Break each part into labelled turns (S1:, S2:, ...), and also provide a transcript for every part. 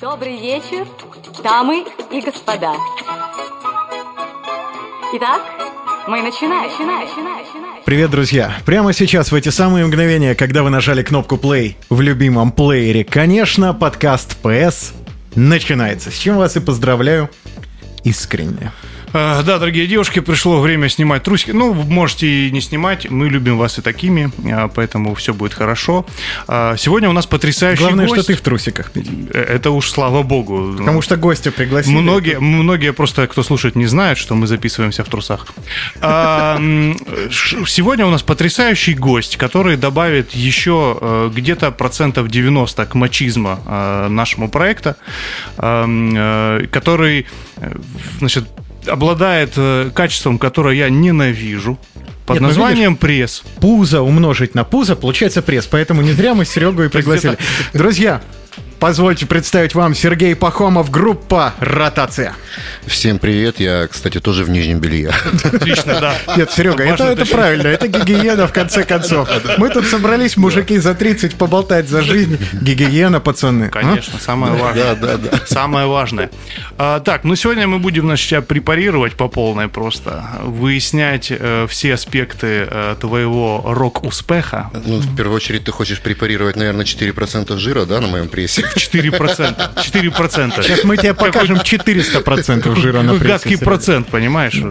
S1: Добрый вечер, дамы и господа. Итак, мы начинаем. начинаем, начинаем.
S2: Привет, друзья! Прямо сейчас, в эти самые мгновения, когда вы нажали кнопку play в любимом плеере, конечно, подкаст PS начинается. С чем вас и поздравляю искренне.
S3: Э, Да, дорогие девушки, пришло время снимать трусики. Ну, можете и не снимать, мы любим вас и такими, э, поэтому все будет хорошо. Э, Сегодня у нас потрясающий
S2: Главное,
S3: гость.
S2: что ты в трусиках.
S3: Это уж слава богу.
S2: Потому что гостя пригласили.
S3: Многие, многие просто, кто слушает, не знают, что мы записываемся в трусах. Сегодня у нас потрясающий гость, который добавит еще где-то процентов 90 к мачизма нашему проекта, э, м, э, который, значит, обладает э, качеством, которое я ненавижу, под
S2: Нет, ну,
S3: названием пресс.
S2: Пузо умножить на пузо получается пресс. Поэтому не зря мы Серегу и пригласили. Друзья, позвольте представить вам Сергей Пахомов, группа «Ротация».
S4: Всем привет, я, кстати, тоже в нижнем белье.
S3: Отлично, да.
S2: Нет, Серега, это, это правильно, это гигиена в конце концов. Мы тут собрались, мужики, за 30 поболтать за жизнь. Гигиена, пацаны. а?
S3: Конечно, самое важное.
S4: Да, да, да.
S3: Самое важное. А, так, ну сегодня мы будем значит, тебя препарировать по полной просто, выяснять э, все аспекты э, твоего рок-успеха.
S4: Ну, в первую очередь, ты хочешь препарировать, наверное, 4% жира, да, на моем прессе?
S3: 4%. 4%.
S2: Сейчас мы тебе покажем 400% жира на
S3: гадкий процент, понимаешь?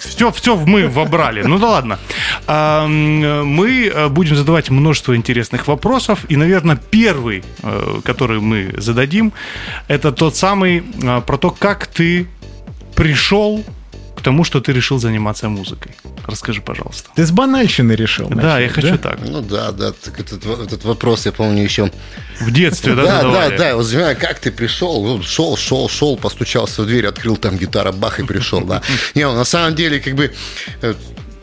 S3: Все, все мы вобрали. Ну да ладно. Мы э, будем задавать множество интересных вопросов. И, наверное, первый, э, который мы зададим, это тот самый э, про то, как ты пришел к тому, что ты решил заниматься музыкой. Расскажи, пожалуйста.
S2: Ты с банальщины решил.
S3: Да,
S2: начать,
S3: я хочу так.
S4: Ну да, да, так этот, этот вопрос, я помню, еще...
S3: В детстве, да,
S4: Да, да,
S3: задавали?
S4: да, вот вспоминаю, как ты пришел, ну, шел, шел, шел, постучался в дверь, открыл там гитара, бах, и пришел, да. Не, ну, на самом деле, как бы, э,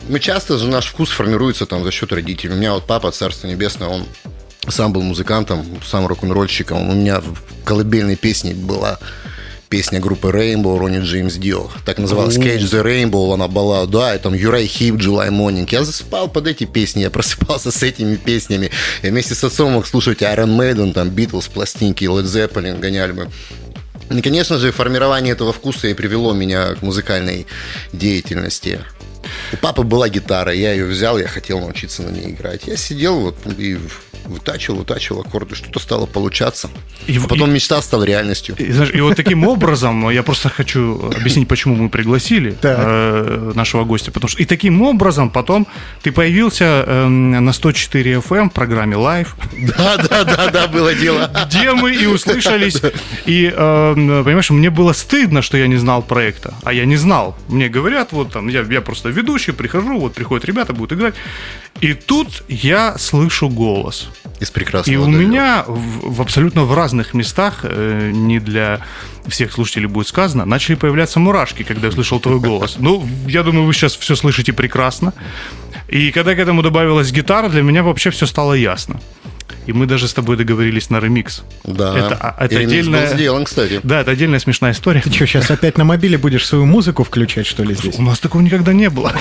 S4: мы часто же, наш вкус формируется там за счет родителей. У меня вот папа, царство небесное, он сам был музыкантом, сам рок-н-ролльщиком. У меня в колыбельной песне была песня группы Rainbow, Ронни Джеймс Дио. Так называлась Catch the Rainbow, она была, да, и там Юрай Хип, July Morning. Я засыпал под эти песни, я просыпался с этими песнями. Я вместе с отцом мог слушать Iron Maiden, там, Beatles, пластинки, Led Zeppelin, гоняли бы. И, конечно же, формирование этого вкуса и привело меня к музыкальной деятельности. У папы была гитара, я ее взял, я хотел научиться на ней играть. Я сидел вот и вытачивал, вытачивал аккорды, что-то стало получаться.
S3: И-
S4: а потом
S3: и-
S4: мечта стала реальностью.
S3: И, знаешь, и вот таким образом, я просто хочу объяснить, почему мы пригласили э, нашего гостя. Потому что и таким образом потом ты появился эм, на 104 FM в программе Live,
S4: Да, да, да, да, было дело.
S3: где мы и услышались. И, эм, понимаешь, мне было стыдно, что я не знал проекта. А я не знал. Мне говорят, вот там, я, я просто ведущий, прихожу, вот приходят ребята, будут играть. И тут я слышу голос.
S4: Из прекрасного.
S3: И у
S4: далека.
S3: меня в, в абсолютно в разных местах, э, не для всех слушателей будет сказано, начали появляться мурашки, когда я слышал твой голос. Ну, я думаю, вы сейчас все слышите прекрасно. И когда к этому добавилась гитара, для меня вообще все стало ясно. И мы даже с тобой договорились на ремикс.
S4: Да.
S3: Это, а, это
S4: был
S3: отдельная...
S4: сделан, кстати.
S3: Да, это отдельная смешная история.
S2: Ты что, сейчас опять на мобиле будешь свою музыку включать, что ли, здесь?
S3: У нас такого никогда не было.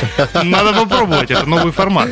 S3: Надо попробовать, это новый формат.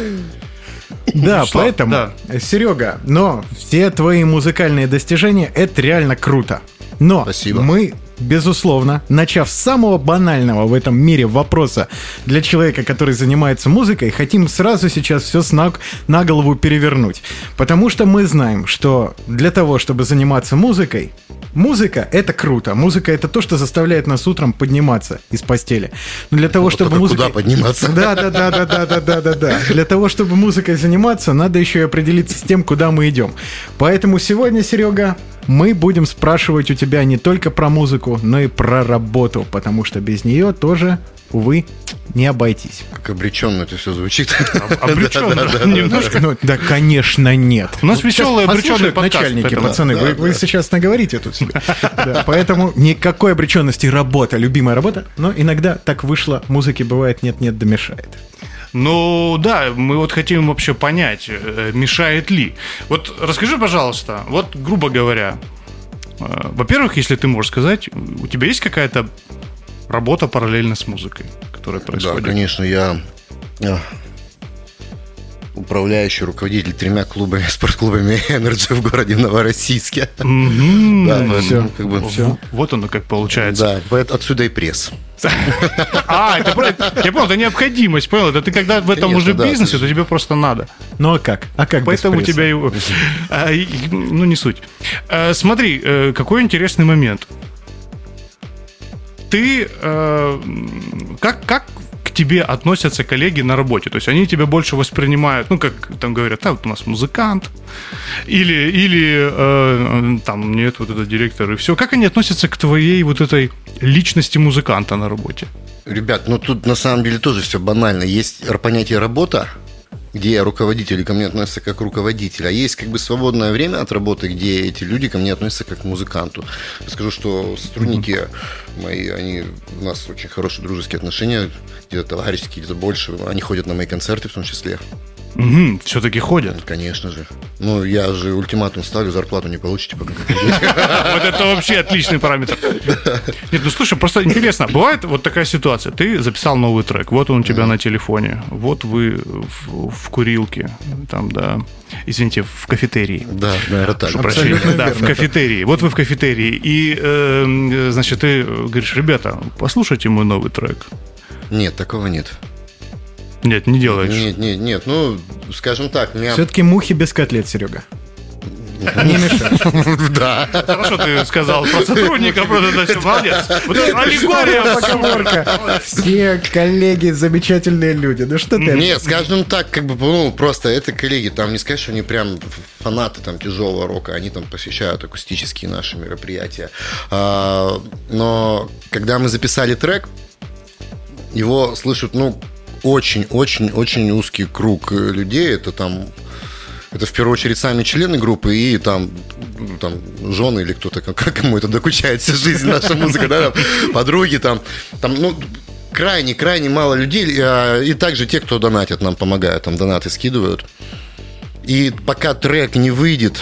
S2: Да,
S3: Что?
S2: поэтому,
S3: Да.
S2: Серега, но все твои музыкальные достижения, это реально круто. Но
S4: Спасибо.
S2: мы, безусловно, начав с самого банального в этом мире вопроса для человека, который занимается музыкой, хотим сразу сейчас все с ног на голову перевернуть. Потому что мы знаем, что для того, чтобы заниматься музыкой, музыка — это круто. Музыка — это то, что заставляет нас утром подниматься из постели. Но для того, чтобы
S4: только
S2: музыка...
S4: куда подниматься?
S2: Да, да, да, да, да, да, да, да, да. Для того, чтобы музыкой заниматься, надо еще и определиться с тем, куда мы идем. Поэтому сегодня, Серега, мы будем спрашивать у тебя не только про музыку, но и про работу, потому что без нее тоже, увы, не обойтись.
S4: Как обреченно это все звучит.
S3: Обреченно. Немножко.
S2: Ну, да, конечно, нет.
S3: У нас
S2: послушают
S3: подкаст,
S2: начальники, пацаны, вы, сейчас наговорите тут себе. Поэтому никакой обреченности работа, любимая работа, но иногда так вышло, музыке бывает нет-нет, да
S3: Ну да, мы вот хотим вообще понять, э, мешает ли. Вот расскажи, пожалуйста, вот грубо говоря, э, во-первых, если ты можешь сказать, у тебя есть какая-то работа параллельно с музыкой, которая
S4: Да,
S3: происходит?
S4: конечно, я... управляющий руководитель тремя клубами, спортклубами Energy в городе Новороссийске.
S3: Мгм.
S4: Да,
S2: всё,
S4: ну, как бы,
S2: всё.
S3: Вот оно как получается.
S4: Да, отсюда и пресс.
S3: А, это я понял, это необходимость, понял? Это ты когда в этом уже бизнесе, то тебе просто надо.
S2: Ну а как? А как
S3: Поэтому у тебя его... А, Ну, не суть. А, Смотри, э, какой интересный момент. Ты... э, Как, как тебе относятся коллеги на работе? То есть они тебя больше воспринимают, ну, как там говорят, да, вот у нас музыкант, или, или э, там нет вот этот директор, и все. Как они относятся к твоей вот этой личности музыканта на работе?
S4: Ребят, ну тут на самом деле тоже все банально. Есть понятие работа, где руководители ко мне относятся как руководитель, а есть как бы свободное время от работы, где эти люди ко мне относятся как к музыканту. Скажу, что сотрудники мои, они у нас очень хорошие дружеские отношения, где-то товарищеские, где-то больше. Они ходят на мои концерты в том числе.
S3: Угу, все-таки ходят.
S4: Конечно же. Ну, я же ультиматум ставлю, зарплату не получите, пока.
S3: Вот это вообще отличный параметр. Нет, ну слушай, просто интересно, бывает вот такая ситуация. Ты записал новый трек, вот он у тебя на телефоне, вот вы в, курилке, там, да, извините, в кафетерии.
S4: Да, наверное, так.
S2: Абсолютно
S3: да, в кафетерии. Вот вы в кафетерии, и, э, значит, ты говоришь, ребята, послушайте мой новый трек.
S4: Нет, такого нет.
S3: Нет, не делаешь.
S4: Нет, нет, нет. Ну, скажем так, меня...
S2: Все-таки мухи без котлет, Серега. Не мешай.
S4: Да.
S3: Хорошо ты сказал про сотрудника, просто это все, молодец. Вот это аллегория.
S2: Поговорка. Все коллеги замечательные люди. Ну что ты?
S4: Нет, скажем так, как бы, ну, просто это коллеги, там не сказать, что они прям фанаты там тяжелого рока, они там посещают акустические наши мероприятия. А, но когда мы записали трек, его слышат, ну, очень-очень-очень узкий круг э, людей. Это там это в первую очередь сами члены группы и там, там жены или кто-то, как, кому это докучает вся жизнь, наша музыка, да, там, подруги там, там, ну, крайне-крайне мало людей, а, и также те, кто донатят, нам помогают, там донаты скидывают. И пока трек не выйдет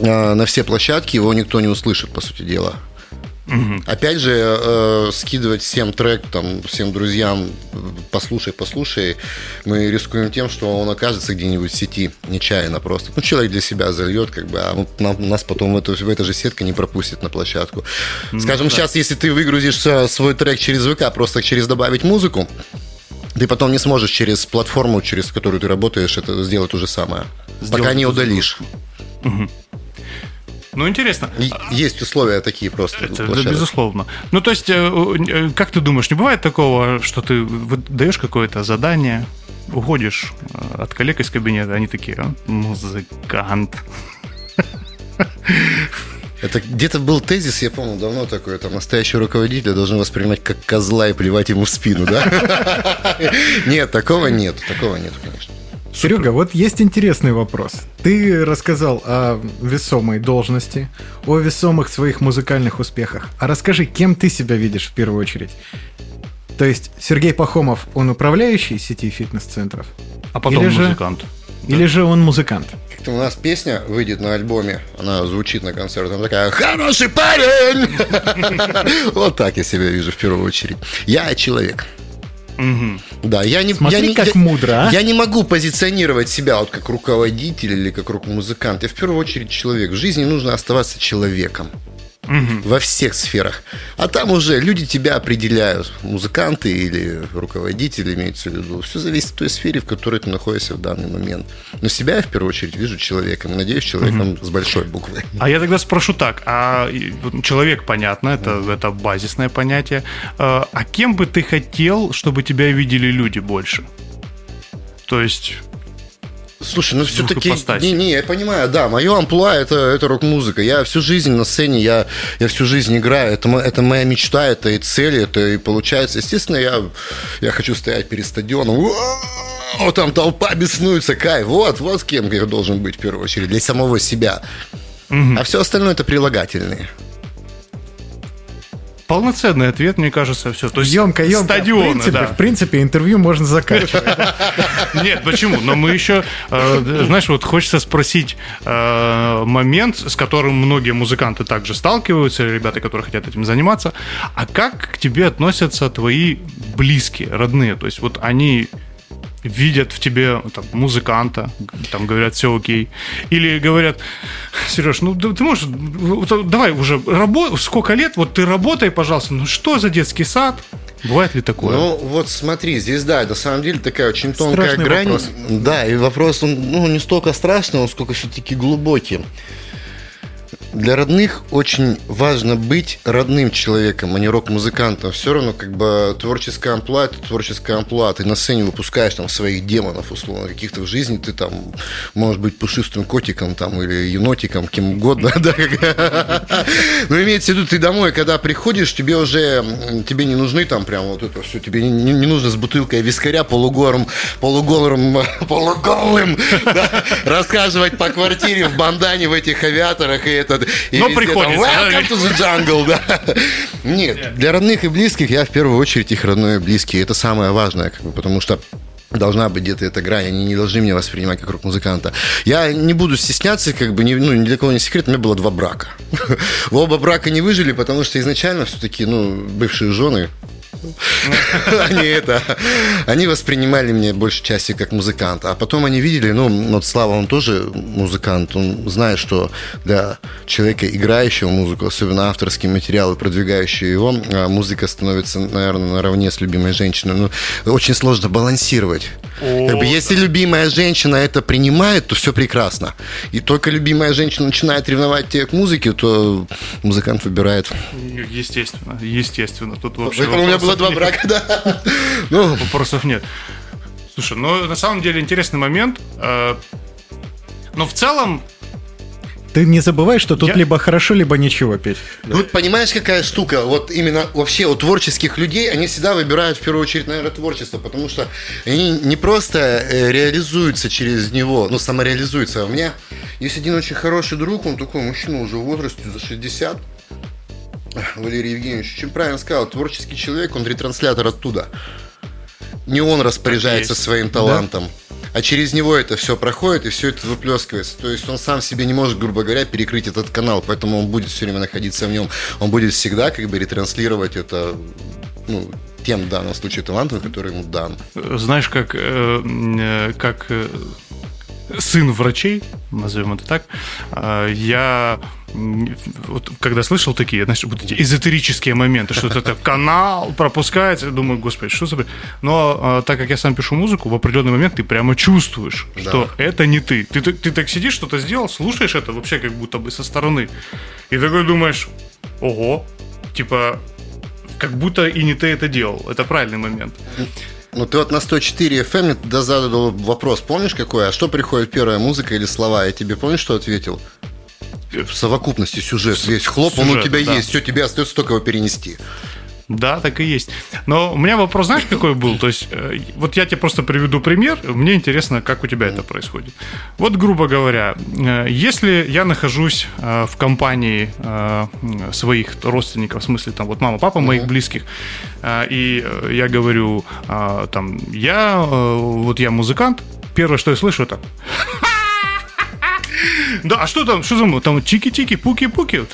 S4: а, на все площадки, его никто не услышит, по сути дела. Опять же, э, скидывать всем трек, там, всем друзьям, послушай, послушай, мы рискуем тем, что он окажется где-нибудь в сети нечаянно просто. Ну, человек для себя зальет, как бы, а нам- нас потом в, эту, в эта же сетка не пропустит на площадку. Скажем, сейчас, если ты выгрузишь э, свой трек через ВК, просто через добавить музыку, ты потом не сможешь через платформу, через которую ты работаешь, это сделать то же самое. Пока
S3: Сделать
S4: не
S3: эту
S4: удалишь.
S3: Ну, интересно.
S4: Есть условия такие просто.
S3: Это, да, безусловно. Ну, то есть, э, э, как ты думаешь, не бывает такого, что ты даешь какое-то задание, уходишь э, от коллег из кабинета, они такие, «А, музыкант.
S4: Это где-то был тезис, я помню, давно такой, там, настоящий руководитель должен воспринимать как козла и плевать ему в спину, да? Нет, такого нет, такого нет, конечно.
S2: Серега, вот есть интересный вопрос. Ты рассказал о весомой должности, о весомых своих музыкальных успехах. А расскажи, кем ты себя видишь в первую очередь? То есть Сергей Пахомов, он управляющий сети фитнес-центров?
S3: А потом
S2: Или же-
S3: музыкант.
S2: Или же он музыкант?
S4: Как-то у нас песня выйдет на альбоме, она звучит на концерте, там такая «Хороший парень!» Вот так я себя вижу в первую очередь. Я человек. Да, я не,
S2: Смотри,
S4: я не,
S2: как
S4: я-
S2: мудро, а?
S4: Я не могу позиционировать себя вот как руководитель или как рок-музыкант. Я в первую очередь человек. В жизни нужно оставаться человеком. Во всех сферах. А там уже люди тебя определяют. Музыканты или руководители, имеется в виду. Все зависит от той сфере, в которой ты находишься в данный момент. Но себя я в первую очередь вижу человеком. Надеюсь, человеком с большой буквы.
S3: А я тогда спрошу так, а человек, понятно, это, это базисное понятие. А а кем бы ты хотел, чтобы тебя видели люди больше? То есть,
S4: Слушай, ну все-таки... Не, не, я понимаю, да, мое амплуа это, это рок-музыка. Я всю жизнь на сцене, я, я всю жизнь играю. Это, это моя мечта, это и цель, это и получается. Естественно, я, я хочу стоять перед стадионом. О, там толпа беснуется, кайф. Вот, вот с кем я должен быть в первую очередь, для самого себя. А все остальное это прилагательные.
S3: Полноценный ответ, мне кажется, все. То есть,
S2: Емко, емко.
S3: стадионы,
S2: в, принципе,
S3: да.
S2: в принципе, интервью можно заканчивать.
S3: Нет, почему? Но мы еще, э, знаешь, вот хочется спросить э, момент, с которым многие музыканты также сталкиваются, ребята, которые хотят этим заниматься. А как к тебе относятся твои близкие, родные? То есть вот они видят в тебе там, музыканта, там говорят, все окей. Или говорят, Сереж, ну ты можешь, давай уже, работ, сколько лет, вот ты работай, пожалуйста, ну что за детский сад? Бывает ли такое?
S4: Ну, вот смотри, здесь, да, на самом деле такая очень тонкая
S2: Страшный
S4: грань.
S2: вопрос.
S4: Да, и вопрос, он ну, не столько страшный, он сколько все-таки глубокий. Для родных очень важно быть родным человеком, а не рок-музыкантом. Все равно, как бы, творческая амплуа – это творческая амплуа. Ты на сцене выпускаешь там своих демонов, условно, каких-то в жизни. Ты там можешь быть пушистым котиком там или енотиком, кем угодно. Но имеется в виду, ты домой, когда приходишь, тебе уже, тебе не нужны там прям вот это все. Тебе не, нужно с бутылкой вискаря полугором, полуголым, полуголым рассказывать по квартире в бандане в этих авиаторах и этот. И
S3: Но
S4: там,
S3: приходится, да?
S4: Welcome to the jungle, да. Нет, для родных и близких я в первую очередь их родной и близкий. Это самое важное, как бы, потому что должна быть где-то эта грань, они не должны меня воспринимать как рок-музыканта. Я не буду стесняться, как бы, не, ну, ни для кого не секрет, у меня было два брака. Оба брака не выжили, потому что изначально все-таки, ну, бывшие жены, они это, они воспринимали меня большей части как музыканта, а потом они видели, ну, вот Слава, он тоже музыкант, он знает, что для человека, играющего музыку, особенно авторские материалы, продвигающие его, а, музыка становится, наверное, наравне с любимой женщиной. Ну, очень сложно балансировать. Как бы, если любимая женщина это принимает, то все прекрасно. И только любимая женщина начинает ревновать тебя к музыке, то музыкант выбирает.
S3: Естественно, естественно. Тут вообще
S4: Поэтому у меня было
S3: вопросов
S4: два
S3: нет.
S4: брака, да. Ну,
S3: Вопросов нет. Слушай, ну на самом деле интересный момент. Э, Но в целом,
S2: Ты не забывай, что тут
S3: Я-
S2: либо хорошо, либо ничего, Петь.
S4: Вот понимаешь, какая штука? Вот именно вообще у творческих людей, они всегда выбирают в первую очередь, наверное, творчество, потому что они не просто э, реализуются через него, ну, самореализуются. А у меня есть один очень хороший друг, он такой мужчина уже в возрасте за 60, Валерий Евгеньевич, очень правильно сказал, творческий человек, он ретранслятор оттуда. Не он распоряжается своим талантом. А через него это все проходит и все это выплескивается. То есть он сам себе не может, грубо говоря, перекрыть этот канал, поэтому он будет все время находиться в нем. Он будет всегда как бы ретранслировать это ну, тем в данном случае талантом, который ему дан.
S3: знаешь, как, э, э, как э, сын врачей, назовем это так, э, я вот, когда слышал такие, знаешь, вот эти эзотерические моменты, что это канал пропускается, я думаю, господи, что за... Но э, так как я сам пишу музыку, в определенный момент ты прямо чувствуешь, что это не ты. Ты, так- ты так сидишь, что-то сделал, слушаешь это вообще как будто бы со стороны. И такой думаешь, ого, типа, как будто и не ты это делал. Это правильный момент.
S4: Ну, ты вот на 104 FM мне тогда задал вопрос, помнишь какой? А что приходит первая музыка или слова? Я тебе помнишь, что ответил? В совокупности сюжет весь хлоп, он у
S3: Сюжет,
S4: тебя
S3: да.
S4: есть, все, тебе остается только его перенести.
S3: Да, так и есть. Но у меня вопрос, знаешь, какой был? То есть, э, вот я тебе просто приведу пример. Мне интересно, как у тебя это происходит. Вот, грубо говоря, э, если я нахожусь э, в компании своих родственников, в смысле, там, вот мама, папа моих близких, и я говорю, там, я, вот я музыкант, первое, что я слышу, это да, а что там, что за му- там чики-тики, пуки-пуки?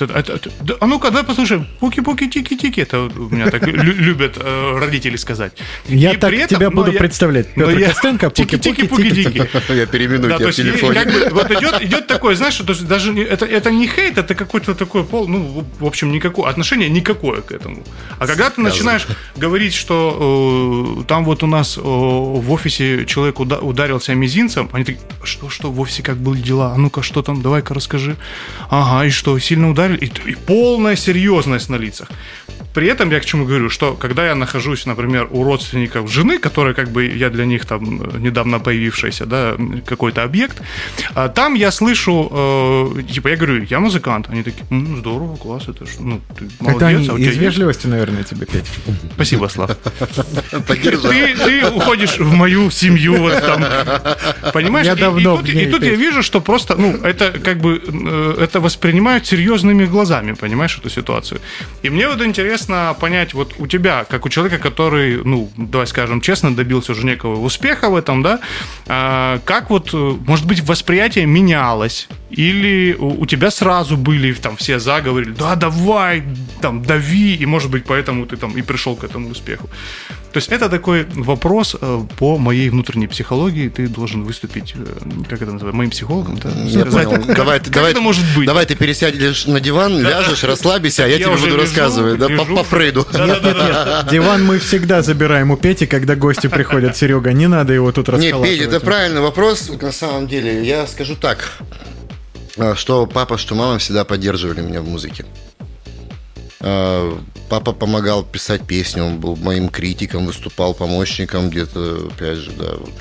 S3: А ну-ка, давай послушаем. Пуки-пуки, тики-тики. Это у меня так лю- любят э, родители сказать.
S2: Я так тебя буду представлять. Петр
S3: я-
S2: Костенко, пуки-пуки,
S3: Тики-тики-пуки-тики.
S4: Я переименую тебя в телефоне.
S3: вот идет, такое, знаешь, даже это, не хейт, это какой-то такой пол, ну, в общем, никакое, отношение никакое к этому. А когда ты начинаешь говорить, что э, там вот у нас э, в офисе человек уда- ударился мизинцем, они такие, что, что, в офисе как были дела? А ну-ка, что там, давай-ка расскажи. Ага, и что, сильно ударили? И, и полная серьезность на лицах. При этом я к чему говорю, что когда я нахожусь, например, у родственников жены, которая как бы я для них там э, недавно появившаяся, да, какой-то объект, а там я слышу, э, типа, я говорю, я музыкант. Они такие, «М, здорово, класс, это ж, ну, ты молодец,
S2: Это они
S3: а у тебя
S2: из
S3: есть?»
S2: вежливости, наверное, тебе, Петь.
S3: Спасибо, Слав. Ты, ты уходишь в мою семью, вот там. Понимаешь?
S2: Я
S3: И- тут, я вижу, что просто, ну, это как бы, э, это воспринимают серьезными глазами, понимаешь, эту ситуацию. И мне вот интересно понять, вот у тебя, как у человека, который, ну, давай скажем честно, добился уже некого успеха в этом, да, а, как вот, э, может быть, восприятие менялось? Или у тебя сразу были там все заговорили, да, давай, там, дави, и, может быть, поэтому ты там и пришел к этому успеху. То есть это такой вопрос э, по моей внутренней психологии. Ты должен выступить, э, как это называется, моим психологом? да?
S4: Я
S3: Сказать,
S4: понял.
S3: как-
S4: Давай,
S3: как
S4: ты- давай,
S3: это может быть?
S4: Давай ты пересядешь на диван, ляжешь, расслабься, а я,
S3: Я
S4: тебе
S3: уже
S4: буду
S3: лежу,
S4: рассказывать, да, по, по Фрейду.
S2: Диван мы всегда забираем у Пети, когда гости приходят. Серега, не надо его тут расколачивать.
S4: Петя, это правильный вопрос. На самом деле, я скажу так, а, что папа, что мама всегда поддерживали меня в музыке. А, Папа помогал писать песни, он был моим критиком, выступал помощником где-то, опять же, да. вот.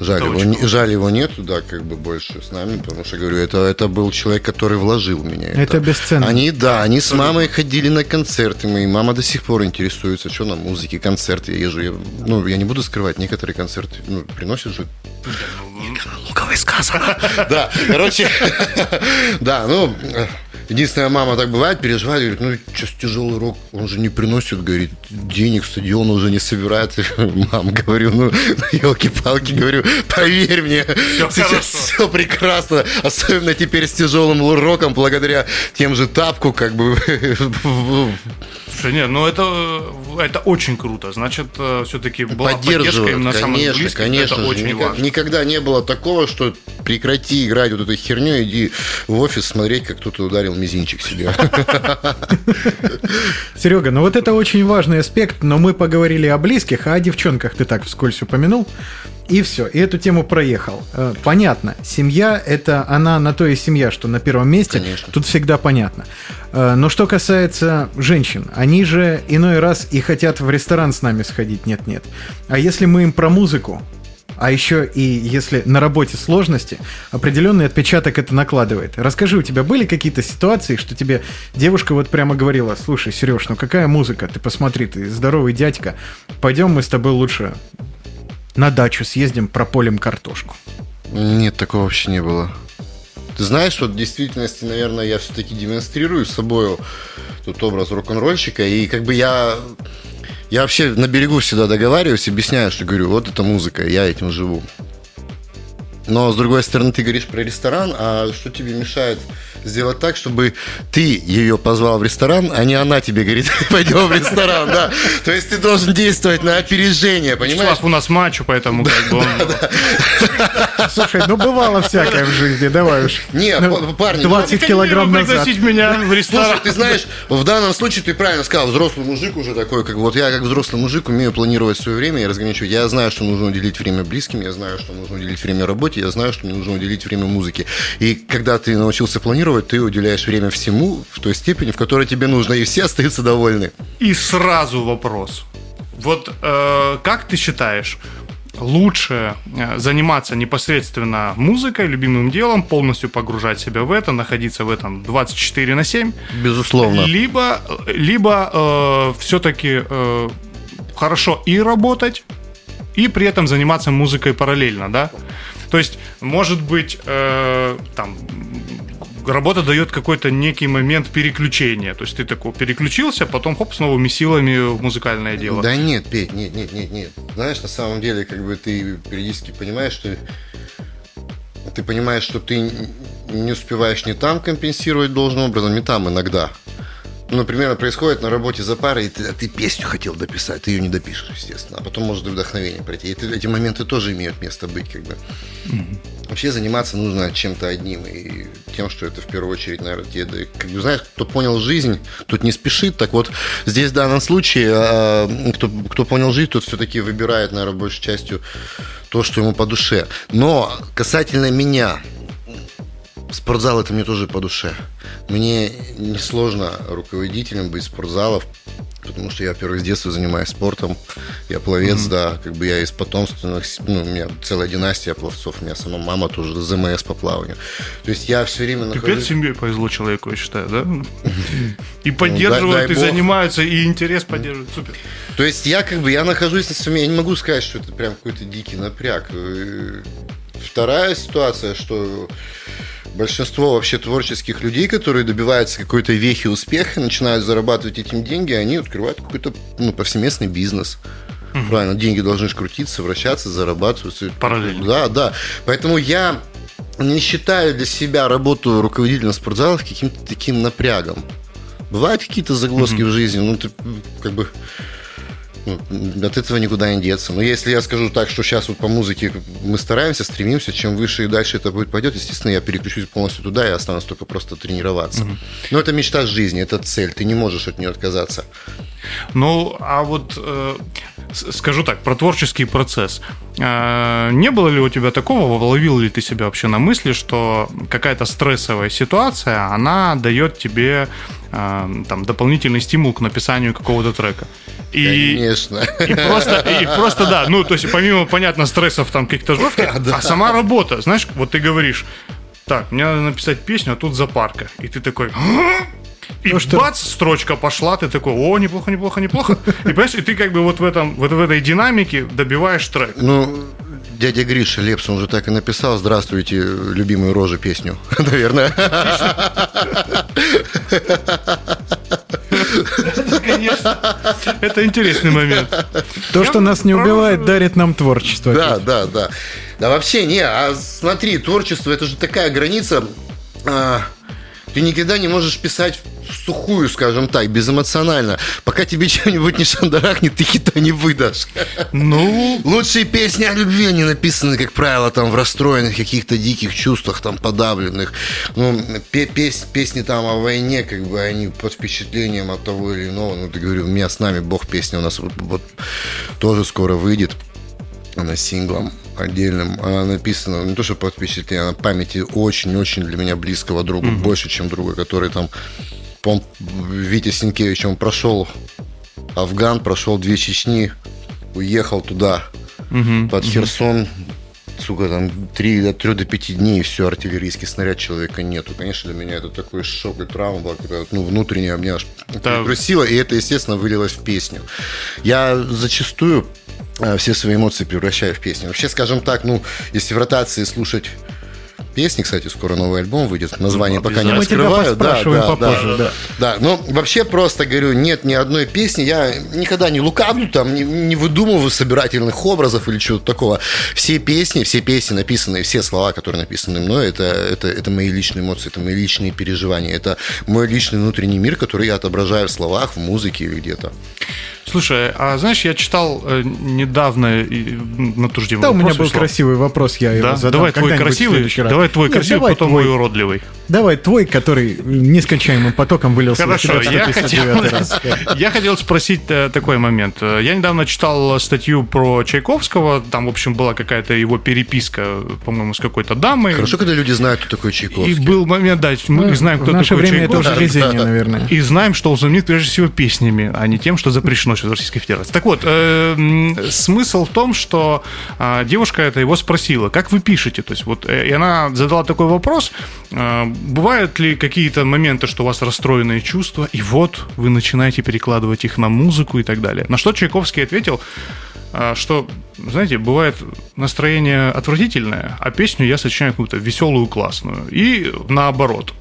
S4: Жаль,
S3: Это
S4: его, не- жаль, его нету, да, как бы больше с нами, потому что, говорю, это, это был человек, который вложил в меня.
S2: Это бесценно.
S4: Они, да, они с мамой ходили на концерты мои. Мама до сих пор интересуется, что на музыке, концерты. Я езжу, я- ну, я не буду скрывать, некоторые концерты ну, приносят же луковый сказано. Да, короче, да, ну, единственная мама так бывает, переживает, говорит, ну, сейчас тяжелый рок, он же не приносит, говорит, денег, стадион уже не собирает. Мам, говорю, ну, елки-палки, говорю, поверь мне, сейчас
S3: хорошо.
S4: все прекрасно, особенно теперь с тяжелым роком, благодаря тем же тапку, как бы,
S3: Слушай, нет, ну это, это очень круто. Значит, все-таки была поддержка
S4: поддерживают,
S3: именно самых
S4: конечно,
S3: близких.
S4: конечно
S3: это очень
S4: Никак-
S3: важно.
S4: никогда не было такого, что прекрати играть вот этой херню, иди в офис смотреть, как кто-то ударил мизинчик себе.
S2: Серега, ну вот это очень важный аспект, но мы поговорили о близких, а о девчонках ты так вскользь упомянул. И все, и эту тему проехал. Э, Понятно, семья это она на то и семья, что на первом месте.
S4: Конечно.
S2: Тут всегда понятно. Э, Но что касается женщин, они же иной раз и хотят в ресторан с нами сходить, нет-нет. А если мы им про музыку, а еще и если на работе сложности, определенный отпечаток это накладывает. Расскажи, у тебя были какие-то ситуации, что тебе девушка вот прямо говорила, слушай, Сереж, ну какая музыка, ты посмотри, ты здоровый дядька, пойдем мы с тобой лучше на дачу съездим, прополим картошку.
S4: Нет, такого вообще не было. Ты знаешь, вот в действительности, наверное, я все-таки демонстрирую собой тот образ рок-н-ролльщика, и как бы я... Я вообще на берегу всегда договариваюсь, объясняю, что говорю, вот это музыка, я этим живу. Но, с другой стороны, ты говоришь про ресторан, а что тебе мешает сделать так, чтобы ты ее позвал в ресторан, а не она тебе говорит, пойдем в ресторан, да. То есть ты должен действовать на опережение, понимаешь?
S3: Вячеслав, у нас матч, поэтому как бы он-
S2: Слушай, ну бывало всякое в жизни, давай уж.
S4: Не,
S2: Ну,
S4: п- парни,
S2: 20
S3: Хотели
S2: килограмм назад.
S3: пригласить меня в ресторан.
S4: Слушай, ты знаешь, в данном случае ты правильно сказал, взрослый мужик уже такой, как вот я как взрослый мужик умею планировать свое время и разграничивать. Я знаю, что нужно уделить время близким, я знаю, что нужно уделить время работе, я знаю, что мне нужно уделить время музыке. И когда ты научился планировать, ты уделяешь время всему в той степени, в которой тебе нужно, и все остаются довольны.
S3: И сразу вопрос. Вот э, как ты считаешь, лучше э, заниматься непосредственно музыкой, любимым делом, полностью погружать себя в это, находиться в этом 24 на 7,
S4: Безусловно.
S3: либо, либо все-таки хорошо и работать, и при этом заниматься музыкой параллельно, да? То есть, может быть, э, там работа дает какой-то некий момент переключения. То есть ты такой переключился, потом хоп, с новыми силами в музыкальное дело.
S4: Да нет, Петь, нет, нет, нет, нет. Знаешь, на самом деле, как бы ты периодически понимаешь, что ты понимаешь, что ты не успеваешь не там компенсировать должным образом, не там иногда. Ну, например, происходит на работе за парой, и ты, а ты песню хотел дописать, ты ее не допишешь, естественно. А потом может вдохновение пройти. И ты- эти моменты тоже имеют место быть, как бы. Вообще заниматься нужно чем-то одним. И тем, что это в первую очередь, наверное, те, да, как бы, знаешь, кто понял жизнь, тот не спешит. Так вот, здесь в данном случае, а, кто, кто понял жизнь, тот все-таки выбирает, наверное, большей частью то, что ему по душе. Но касательно меня, спортзал это мне тоже по душе. Мне несложно руководителем быть спортзалов, потому что я, во-первых, с детства занимаюсь спортом. Я пловец, да, как бы я из потомственных, ну, у меня целая династия пловцов, у меня сама мама тоже ЗМС по плаванию. То есть я все время
S3: Пипец
S4: нахожусь...
S3: семьей повезло человеку, я считаю, да? И поддерживают,
S4: Ну, дай
S3: и занимаются, и интерес поддерживают. Супер.
S4: То есть я как бы, я нахожусь на своем, я не могу сказать, что это прям какой-то дикий напряг. Э, Вторая ситуация, что большинство вообще творческих людей, которые добиваются какой-то вехи успеха, начинают зарабатывать этим деньги, они открывают какой-то ну, повсеместный бизнес. Правильно, деньги должны крутиться, вращаться, зарабатывать.
S3: Параллельно.
S4: Да, да. Поэтому я не считаю для себя работу руководителем спортзалов каким-то таким напрягом. Бывают какие-то загвоздки в жизни, ну ты как бы от этого никуда не деться. Но если я скажу так, что сейчас вот по музыке мы стараемся, стремимся, чем выше и дальше это будет пойдет, естественно, я переключусь полностью туда и останусь только просто тренироваться. Mm-hmm. Но это мечта жизни, это цель, ты не можешь от нее отказаться.
S3: Ну, а вот э, скажу так, про творческий процесс. Э, не было ли у тебя такого, ловил ли ты себя вообще на мысли, что какая-то стрессовая ситуация, она дает тебе э, там, дополнительный стимул к написанию какого-то трека?
S4: И, Конечно.
S3: И просто, и просто, да, ну, то есть, помимо, понятно, стрессов там каких-то жестких, да. а сама работа, знаешь, вот ты говоришь, так, мне надо написать песню, а тут запарка. И ты такой, и ну, что... бац, строчка пошла, ты такой, о, неплохо, неплохо, неплохо. И понимаешь, и ты как бы вот в этом, вот в этой динамике добиваешь трек.
S4: Ну, дядя Гриша Лепс, он же так и написал «Здравствуйте, любимые рожи» песню, наверное.
S3: конечно, это интересный момент.
S2: То, что нас не убивает, дарит нам творчество.
S4: Да, да, да. Да вообще не, а смотри, творчество это же такая граница. Ты никогда не можешь писать в сухую, скажем так, безэмоционально. Пока тебе что-нибудь не шандарахнет, ты хита не выдашь. Ну? Лучшие песни о любви, они написаны, как правило, там в расстроенных каких-то диких чувствах, там подавленных. Ну, пес, песни там о войне, как бы они под впечатлением от того или иного. Ну, ты говорю, у меня с нами Бог песня у нас вот, вот тоже скоро выйдет. Она синглом отдельным. Она написана не то, что под впечатление, а памяти очень-очень для меня близкого друга, mm-hmm. больше, чем друга, который там, по Витя Синкевич, он прошел Афган, прошел две Чечни, уехал туда, mm-hmm. под Херсон, сука, там 3 до 3 до 5 дней, и все, артиллерийский снаряд человека нету. Конечно, для меня это такой шок и травма была, когда, ну, внутренняя меня аж да. и это, естественно, вылилось в песню. Я зачастую все свои эмоции превращаю в песни. Вообще, скажем так, ну, если в ротации слушать песни, кстати, скоро новый альбом выйдет. Название ну, пока не раскрываю.
S2: Да, да, попозже,
S4: да, да. Да, ну вообще просто говорю, нет ни одной песни. Я никогда не лукавлю, там не, не выдумываю собирательных образов или чего-то такого. Все песни, все песни написанные, все слова, которые написаны мной, это, это, это мои личные эмоции, это мои личные переживания, это мой личный внутренний мир, который я отображаю в словах, в музыке или где-то.
S3: Слушай, а знаешь, я читал э, недавно на туждевом
S2: Да, у меня был вышел. красивый вопрос, я его задал.
S3: Давай твой красивый, давай твой Нет, красивый, давай потом твой, мой уродливый.
S2: Давай твой, который нескончаемым потоком вылился
S3: Хорошо, я хотел, раз. я хотел спросить э, такой момент. Я недавно читал статью про Чайковского, там, в общем, была какая-то его переписка, по-моему, с какой-то дамой.
S4: Хорошо, когда люди знают, кто такой Чайковский.
S3: И был момент, да, мы ну, знаем, кто
S2: в наше
S3: такой
S2: время Чайковский. это уже везение, наверное.
S3: И знаем, что он знаменит прежде всего песнями, а не тем, что запрещено сейчас в Российской Федерации. Так вот, э, смысл в том, что э, девушка это его спросила, как вы пишете? То есть вот, э, и она задала такой вопрос, э, бывают ли какие-то моменты, что у вас расстроенные чувства, и вот вы начинаете перекладывать их на музыку и так далее. На что Чайковский ответил, э, что, знаете, бывает настроение отвратительное, а песню я сочиняю какую-то веселую, классную. И наоборот.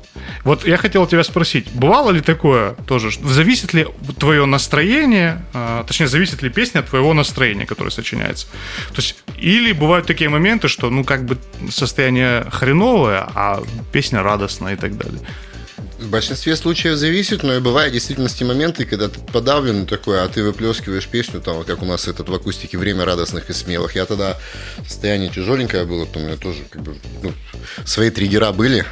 S3: Вот я хотел тебя спросить, бывало ли такое тоже? Зависит ли твое настроение, а, точнее, зависит ли песня от твоего настроения, которое сочиняется? То есть, или бывают такие моменты, что, ну, как бы состояние хреновое, а песня радостная и так далее?
S4: В большинстве случаев зависит, но и бывают действительности моменты, когда ты подавлен такой, а ты выплескиваешь песню, там, как у нас этот в акустике «Время радостных и смелых». Я тогда состояние тяжеленькое было, то у меня тоже как бы ну, свои триггера были,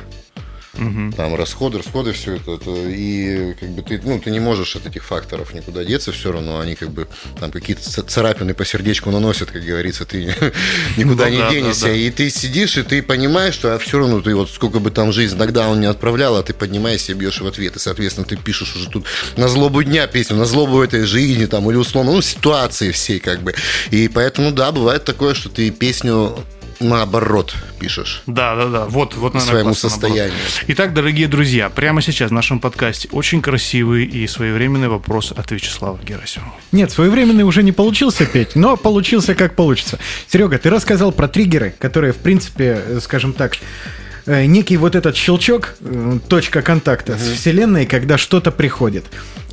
S4: Угу. Там расходы, расходы, все это, это. И как бы ты, ну, ты не можешь от этих факторов никуда деться, все равно они как бы там какие-то царапины по сердечку наносят, как говорится, ты никуда ну не денешься. И ты сидишь, и ты понимаешь, что а все равно ты вот сколько бы там жизнь иногда он не отправлял, а ты поднимаешься и бьешь в ответ. И, соответственно, ты пишешь уже тут на злобу дня песню, на злобу этой жизни, там, или условно, ну, ситуации всей, как бы. И поэтому, да, бывает такое, что ты песню наоборот пишешь.
S3: Да, да, да. Вот, вот
S4: наверное, своему состоянию.
S3: Наоборот. Итак, дорогие друзья, прямо сейчас в нашем подкасте очень красивый и своевременный вопрос от Вячеслава Герасимова.
S2: Нет, своевременный уже не получился, Петь, но получился как получится. Серега, ты рассказал про триггеры, которые, в принципе, скажем так, э, некий вот этот щелчок, э, точка контакта угу. с Вселенной, когда что-то приходит.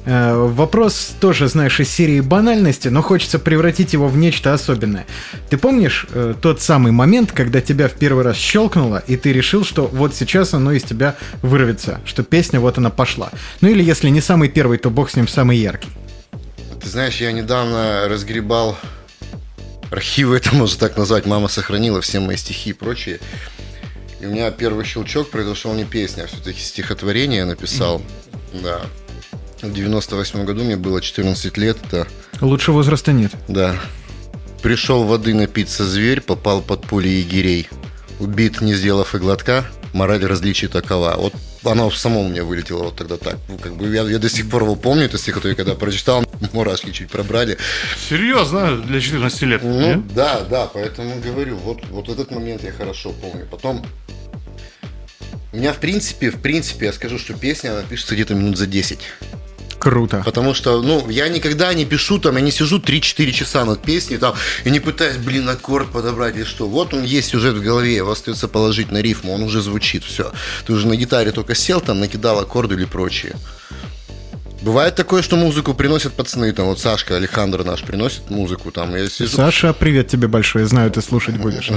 S2: Э, вопрос тоже, знаешь, из серии банальности, но хочется превратить его в нечто особенное. Ты помнишь э, тот самый момент, когда тебя в первый раз щелкнуло, и ты решил, что вот сейчас оно из тебя вырвется, что песня вот она пошла. Ну или если не самый первый, то бог с ним самый яркий.
S4: Ты знаешь, я недавно разгребал архивы, это можно так назвать. Мама сохранила все мои стихи и прочее. И у меня первый щелчок произошел не песня, а все-таки стихотворение я написал. Да. В 98 году мне было 14 лет. Это,
S2: Лучше возраста нет.
S4: да. Пришел воды напиться зверь, попал под пули егерей. Убит, не сделав и глотка, мораль различий такова. Вот оно в самом мне вылетело вот тогда так. Ну, как бы я, я до сих пор его помню, это стихотворение, когда прочитал, мурашки чуть пробрали.
S3: Серьезно, для 14 лет?
S4: Ну,
S3: нет?
S4: да, да, поэтому говорю, вот, вот этот момент я хорошо помню. Потом, у меня в принципе, в принципе, я скажу, что песня, она пишется где-то минут за 10.
S2: Круто.
S4: Потому что, ну, я никогда не пишу, там, я не сижу 3-4 часа над песней, там, и не пытаюсь, блин, аккорд подобрать или что. Вот он есть сюжет в голове, его остается положить на рифму, он уже звучит, все. Ты уже на гитаре только сел, там, накидал аккорды или прочее. Бывает такое, что музыку приносят пацаны, там, вот Сашка, Александр наш приносит музыку, там, я сижу,
S2: Саша, привет тебе большое. Знаю, ты слушать будешь.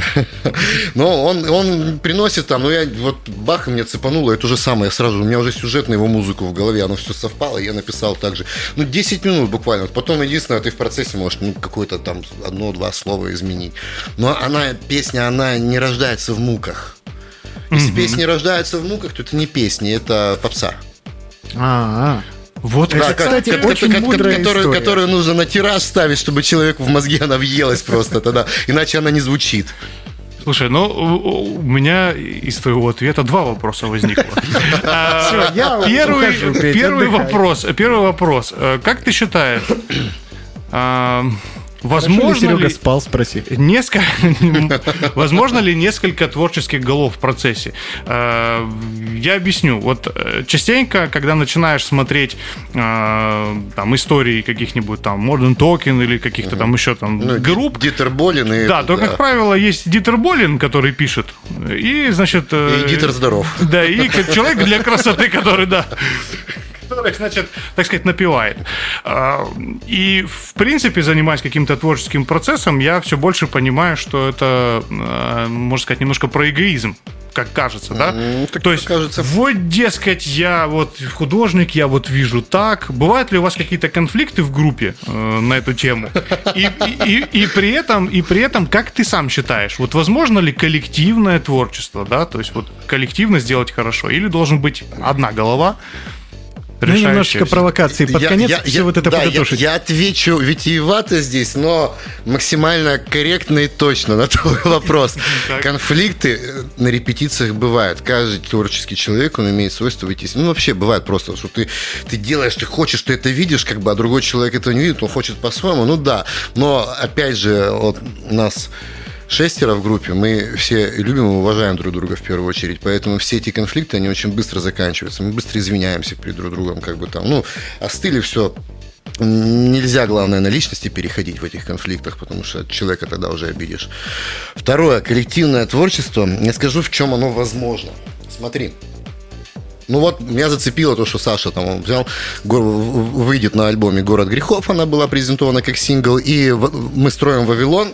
S4: Но он, он приносит там, ну я вот бах, и мне цепануло, это же самое, сразу, у меня уже сюжет на его музыку в голове, оно все совпало, я написал так же. Ну, 10 минут буквально. Потом, единственное, ты в процессе можешь ну, какое-то там одно-два слова изменить. Но она, песня, она не рождается в муках. Если песня рождается в муках, то это не песня, это попса.
S2: А,
S3: Вот,
S2: Это,
S3: как-
S2: кстати,
S4: ко-
S2: очень
S4: ко-
S2: мудрая
S4: которую,
S2: история.
S4: которую нужно на тираж ставить, чтобы человеку в мозги она въелась просто тогда, иначе она не звучит.
S3: Слушай, ну у меня из твоего ответа два вопроса возникло. А, Первый
S2: ухожу, Петя,
S3: первый
S2: отдыхай.
S3: вопрос. Первый вопрос. Э, Как ты считаешь,
S2: Возможно, Серега
S3: ли
S2: спал, спроси.
S3: несколько, возможно ли несколько творческих голов в процессе? Э, Я объясню. Вот э, частенько, когда начинаешь смотреть э, там истории каких-нибудь там Modern Talking или каких-то там еще там
S4: Ну,
S3: групп,
S4: Дитер Болин и...
S3: да, то, как правило, есть Дитер Болин, который пишет, и, значит...
S4: И Дитер здоров.
S3: Да, и человек для красоты, который, да, который, значит, так сказать, напевает. А, И, в принципе, занимаясь каким-то творческим процессом, я все больше понимаю, что это, э, можно сказать, немножко про эгоизм как кажется, да?
S4: М, так
S3: То есть,
S4: кажется.
S3: вот, дескать, я вот художник, я вот вижу так. Бывают ли у вас какие-то конфликты в группе э, на эту тему? И, и- и- и при этом, и при этом, как ты сам считаешь, вот возможно ли коллективное творчество, да? То есть вот коллективно сделать хорошо, или должен быть одна голова?
S2: Ну, немножечко провокации. Под
S4: Я-
S2: конец
S4: я-
S2: все
S4: я-
S2: вот это
S4: да, я,
S2: подытожить.
S4: я отвечу витиевато здесь, но максимально корректно и точно на твой вопрос. Конфликты э, на репетициях бывают. Каждый творческий человек, он имеет свойство выйти. из- Ну, вообще бывает просто, что ты, ты делаешь, ты хочешь, ты это видишь, как бы, а другой человек этого не видит, он хочет по-своему. Ну да. Но опять же, вот у нас шестеро в группе, мы все любим и уважаем друг друга в первую очередь, поэтому все эти конфликты, они очень быстро заканчиваются, мы быстро извиняемся перед друг другом, как бы там, ну, остыли все, Нельзя, главное, на личности переходить в этих конфликтах, потому что человека тогда уже обидишь. Второе, коллективное творчество. Я скажу, в чем оно возможно. Смотри, ну вот меня зацепило то, что Саша там он взял, выйдет на альбоме «Город грехов», она была презентована как сингл, и мы строим «Вавилон»,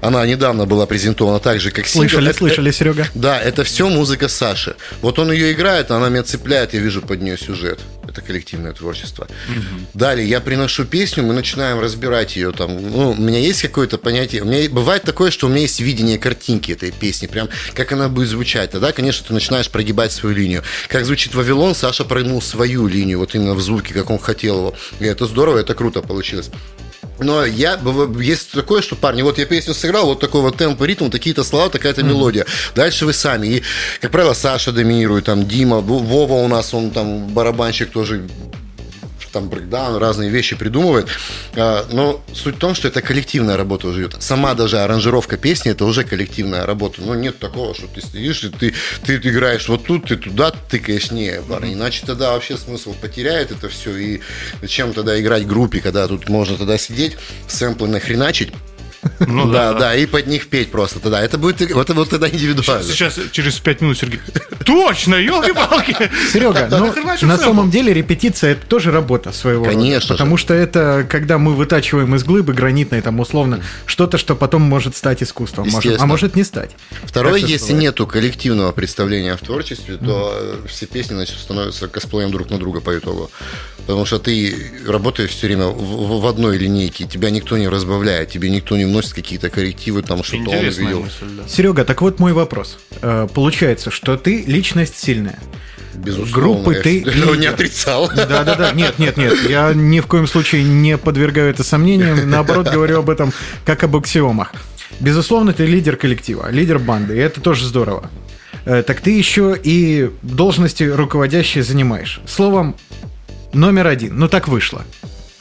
S4: она недавно была презентована также как сингл.
S2: Слышали,
S4: Это-
S2: слышали, Серега?
S4: да, это все музыка Саши. Вот он ее играет, она меня цепляет, я вижу под нее сюжет. Это коллективное творчество. Далее я приношу песню, мы начинаем разбирать ее. Там, ну, у меня есть какое-то понятие. У меня бывает такое, что у меня есть видение картинки этой песни, прям как она будет звучать. Тогда, конечно, ты начинаешь прогибать свою линию. Как звучит Вавилон, Саша прогнул свою линию, вот именно в звуке, как он хотел его. И это здорово, это круто получилось. Но я, есть такое, что, парни, вот я песню сыграл, вот такой вот темп, ритм, такие-то слова, такая-то мелодия. Дальше вы сами. И, как правило, Саша доминирует, там, Дима, Во- Вова у нас, он там барабанщик тоже там брейкдаун, разные вещи придумывает. А, Но суть в том, что это коллективная работа уже идет. Сама даже аранжировка песни это уже коллективная работа. Ну, нет такого, что ты сидишь и ты, ты играешь вот тут, ты туда тыкаешь. Не, парень, иначе тогда вообще смысл потеряет это все. И зачем тогда играть в группе, когда тут можно тогда сидеть, сэмплы нахреначить,
S3: Ну
S4: да,
S3: да.
S4: да, и под них петь просто тогда. Это будет вот, вот тогда индивидуально.
S3: Сейчас через пять минут Сергей. Точно, елки-палки.
S2: Серега, ну, на самом деле репетиция это тоже работа своего рода.
S4: Конечно же.
S2: Потому что это когда мы вытачиваем из глыбы гранитной, там, условно, что-то, что потом может стать искусством. Может- а может не стать.
S4: Второе,
S2: это
S4: если
S2: бывает?
S4: нету коллективного представления в творчестве, то все песни значит, становятся косплеем друг на друга по итогу. Потому что ты работаешь все время в, в- в одной линейке, тебя никто не разбавляет, тебе никто не вносит какие-то коррективы, там что-то он видел.
S3: мысль, да.
S2: Серега, так вот мой вопрос. Э, Получается, что ты личность сильная.
S4: Безусловно.
S2: Группы
S4: я
S2: ты
S4: не
S2: лидер.
S4: отрицал.
S2: Да-да-да, нет, нет, нет, я ни в коем случае не подвергаю это сомнениям, наоборот, говорю об этом как об аксиомах. Безусловно, ты лидер коллектива, лидер банды, и это тоже здорово. Э, Так ты еще и должности руководящие занимаешь. Словом, номер один. Ну так вышло.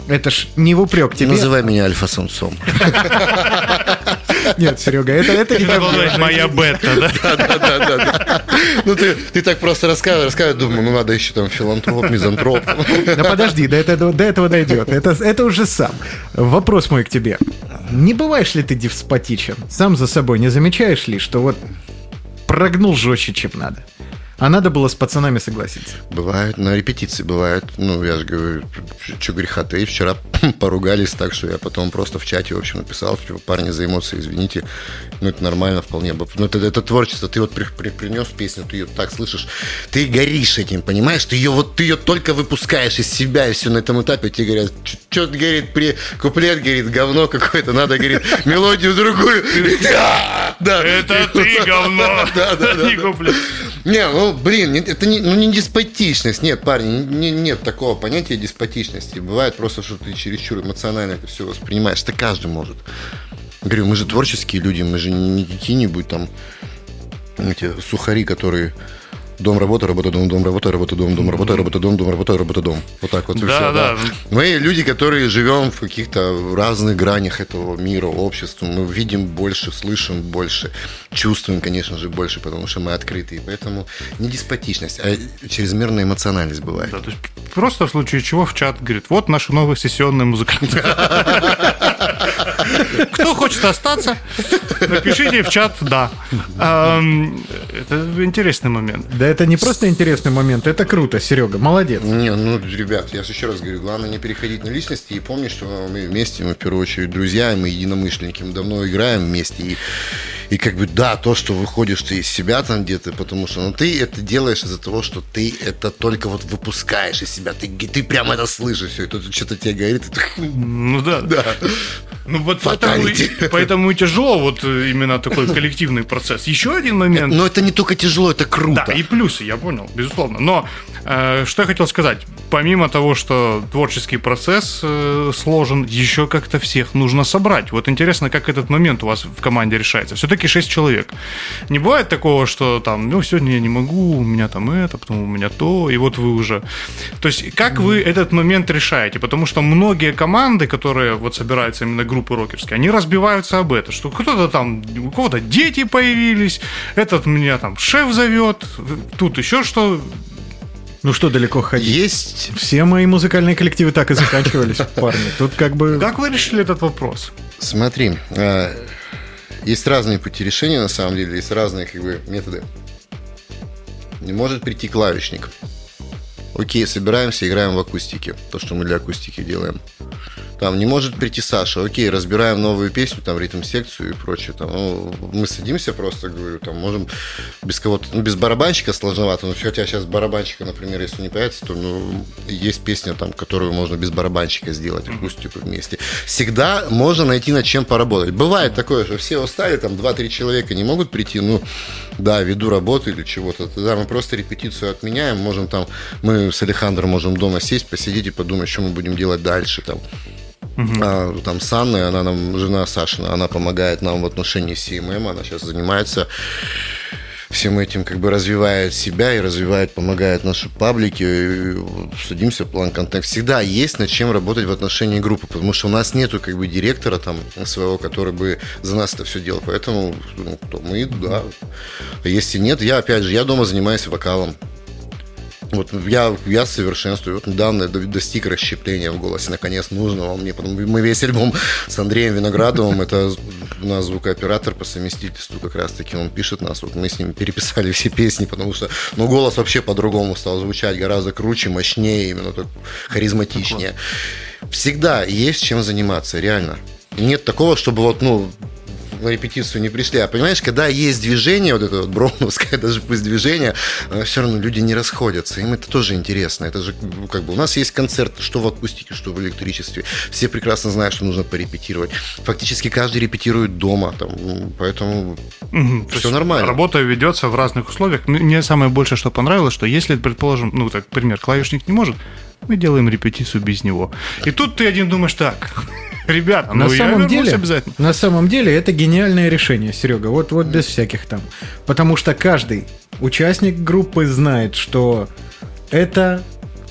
S2: Это ж не в упрек тебе.
S4: Называй меня альфа-самцом.
S2: Нет, Серега, это, это не
S3: Это моя бета, да?
S4: Да-да-да. Ну, ты, ты так просто рассказываешь, рассказываешь, думаю, ну, надо еще там филантроп, мизантроп.
S2: Да подожди, до этого, до этого дойдет. Это, это уже сам. Вопрос мой к тебе. Не бываешь ли ты деспотичен? Сам за собой не замечаешь ли, что вот прогнул жестче, чем надо? А надо было с пацанами согласиться.
S4: Бывает, на репетиции бывает. Ну, я же говорю, что греха ты. Вчера поругались так, что я потом просто в чате, в общем, написал, что парни за эмоции, извините. Ну, это нормально вполне. Ну, это, это творчество. Ты вот при- при- принес песню, ты ее так слышишь. Ты горишь этим, понимаешь? Ты ее вот, ты ее только выпускаешь из себя, и все на этом этапе тебе говорят, что говорит, при куплет, говорит, говно какое-то, надо, говорит, мелодию другую. Да, да.
S3: Это ты, говно.
S4: Да, да, да,
S3: Не
S4: да. Блин, это не, ну, не деспотичность. Нет, парни, не- нет такого понятия деспотичности. Бывает просто, что ты чересчур эмоционально это все воспринимаешь. Это каждый может. Говорю, мы же творческие люди, мы же не какие-нибудь там эти сухари, которые дом, работа, работа, дом, дом, работа, работа, дом, дом, работа, работа, дом, дом, работа, работа, дом. Вот так вот и
S3: Да,
S4: все.
S3: да.
S4: Мы люди, которые живем в каких-то разных гранях этого мира, общества. Мы видим больше, слышим больше, чувствуем, конечно же, больше, потому что мы открытые. Поэтому не деспотичность, а чрезмерная эмоциональность бывает.
S3: Да, то есть просто в случае чего в чат говорит, вот наши новые сессионные музыканты. Кто хочет остаться, напишите в чат «да». Ам, Это интересный момент.
S2: Да это не просто интересный момент, это круто, Серега, молодец.
S4: Не, ну, ребят, я же еще раз говорю, главное не переходить на личности и помнить, что мы вместе, мы в первую очередь друзья, и мы единомышленники, мы давно играем вместе. И, и как бы, да, то, что выходишь ты из себя там где-то, потому что, ну, ты это делаешь из-за того, что ты это только вот выпускаешь из себя, ты, ты прямо это слышишь, все, и тут что-то тебе говорит, и ты,
S3: Ну да.
S4: да.
S3: Ну вот поэтому, поэтому и тяжело вот именно такой коллективный процесс. Еще один момент.
S4: Но это не только тяжело, это круто.
S3: Да, и плюсы, я понял, безусловно. Но э, что я хотел сказать, помимо того, что творческий процесс э, сложен, еще как-то всех нужно собрать. Вот интересно, как этот момент у вас в команде решается. Все-таки 6 человек. Не бывает такого, что там, ну, сегодня я не могу, у меня там это, потом у меня то, и вот вы уже. То есть, как вы этот момент решаете? Потому что многие команды, которые вот собираются именно группы рокерские, они разбиваются об это, что кто-то там, у кого-то дети появились, этот меня там шеф зовет, тут еще что.
S2: Ну что далеко ходить?
S4: Есть
S2: Все мои музыкальные коллективы так и заканчивались, парни. Тут как бы...
S3: Как вы решили этот вопрос?
S4: Смотри, э, есть разные пути решения, на самом деле, есть разные как бы, методы. Не может прийти клавишник. Окей, собираемся, играем в акустике. То, что мы для акустики делаем. Там не может прийти Саша. Окей, разбираем новую песню, там ритм-секцию и прочее. Там, ну, мы садимся просто, говорю, там можем без кого-то, ну, без барабанщика сложновато. Но хотя сейчас барабанщика, например, если не появится, то ну, есть песня, там, которую можно без барабанщика сделать, акустику вместе. Всегда можно найти над чем поработать. Бывает такое, что все устали, там 2-3 человека не могут прийти, ну, да, ввиду работы или чего-то. Тогда мы просто репетицию отменяем, можем там, мы с Алехандром можем дома сесть, посидеть и подумать, что мы будем делать дальше там. А, там с Анной, она нам, жена Сашина, она помогает нам в отношении CMM, она сейчас занимается всем этим, как бы развивает себя и развивает, помогает нашей паблике. Садимся, план контент. Всегда есть над чем работать в отношении группы, потому что у нас нету как бы директора там своего, который бы за нас это все делал. Поэтому ну, кто мы, да. А если нет, я опять же, я дома занимаюсь вокалом. Вот я, я совершенствую. Вот недавно до- достиг расщепления в голосе, наконец нужного мне. Потом Мы весь альбом с Андреем Виноградовым, это у нас звукооператор по совместительству как раз-таки, он пишет нас. Вот мы с ним переписали все песни, потому что ну, голос вообще по-другому стал звучать, гораздо круче, мощнее, именно так харизматичнее. Всегда есть чем заниматься, реально. Нет такого, чтобы вот, ну, на репетицию не пришли. А понимаешь, когда есть движение, вот это вот броуновское, даже пусть движение, все равно люди не расходятся. Им это тоже интересно. Это же ну, как бы у нас есть концерт, что в акустике, что в электричестве. Все прекрасно знают, что нужно порепетировать. Фактически каждый репетирует дома, там, поэтому Всё
S3: есть
S4: нормально.
S3: Работа ведется в разных условиях. Мне самое большее, что понравилось, что если, предположим, ну, так, пример, клавишник не может, мы делаем репетицию без него. И тут ты один думаешь так, ребята, ну
S2: на самом деле,
S3: обязательно.
S2: на самом деле это гениальное решение, Серега. Вот, вот без всяких там. Потому что каждый участник группы знает, что это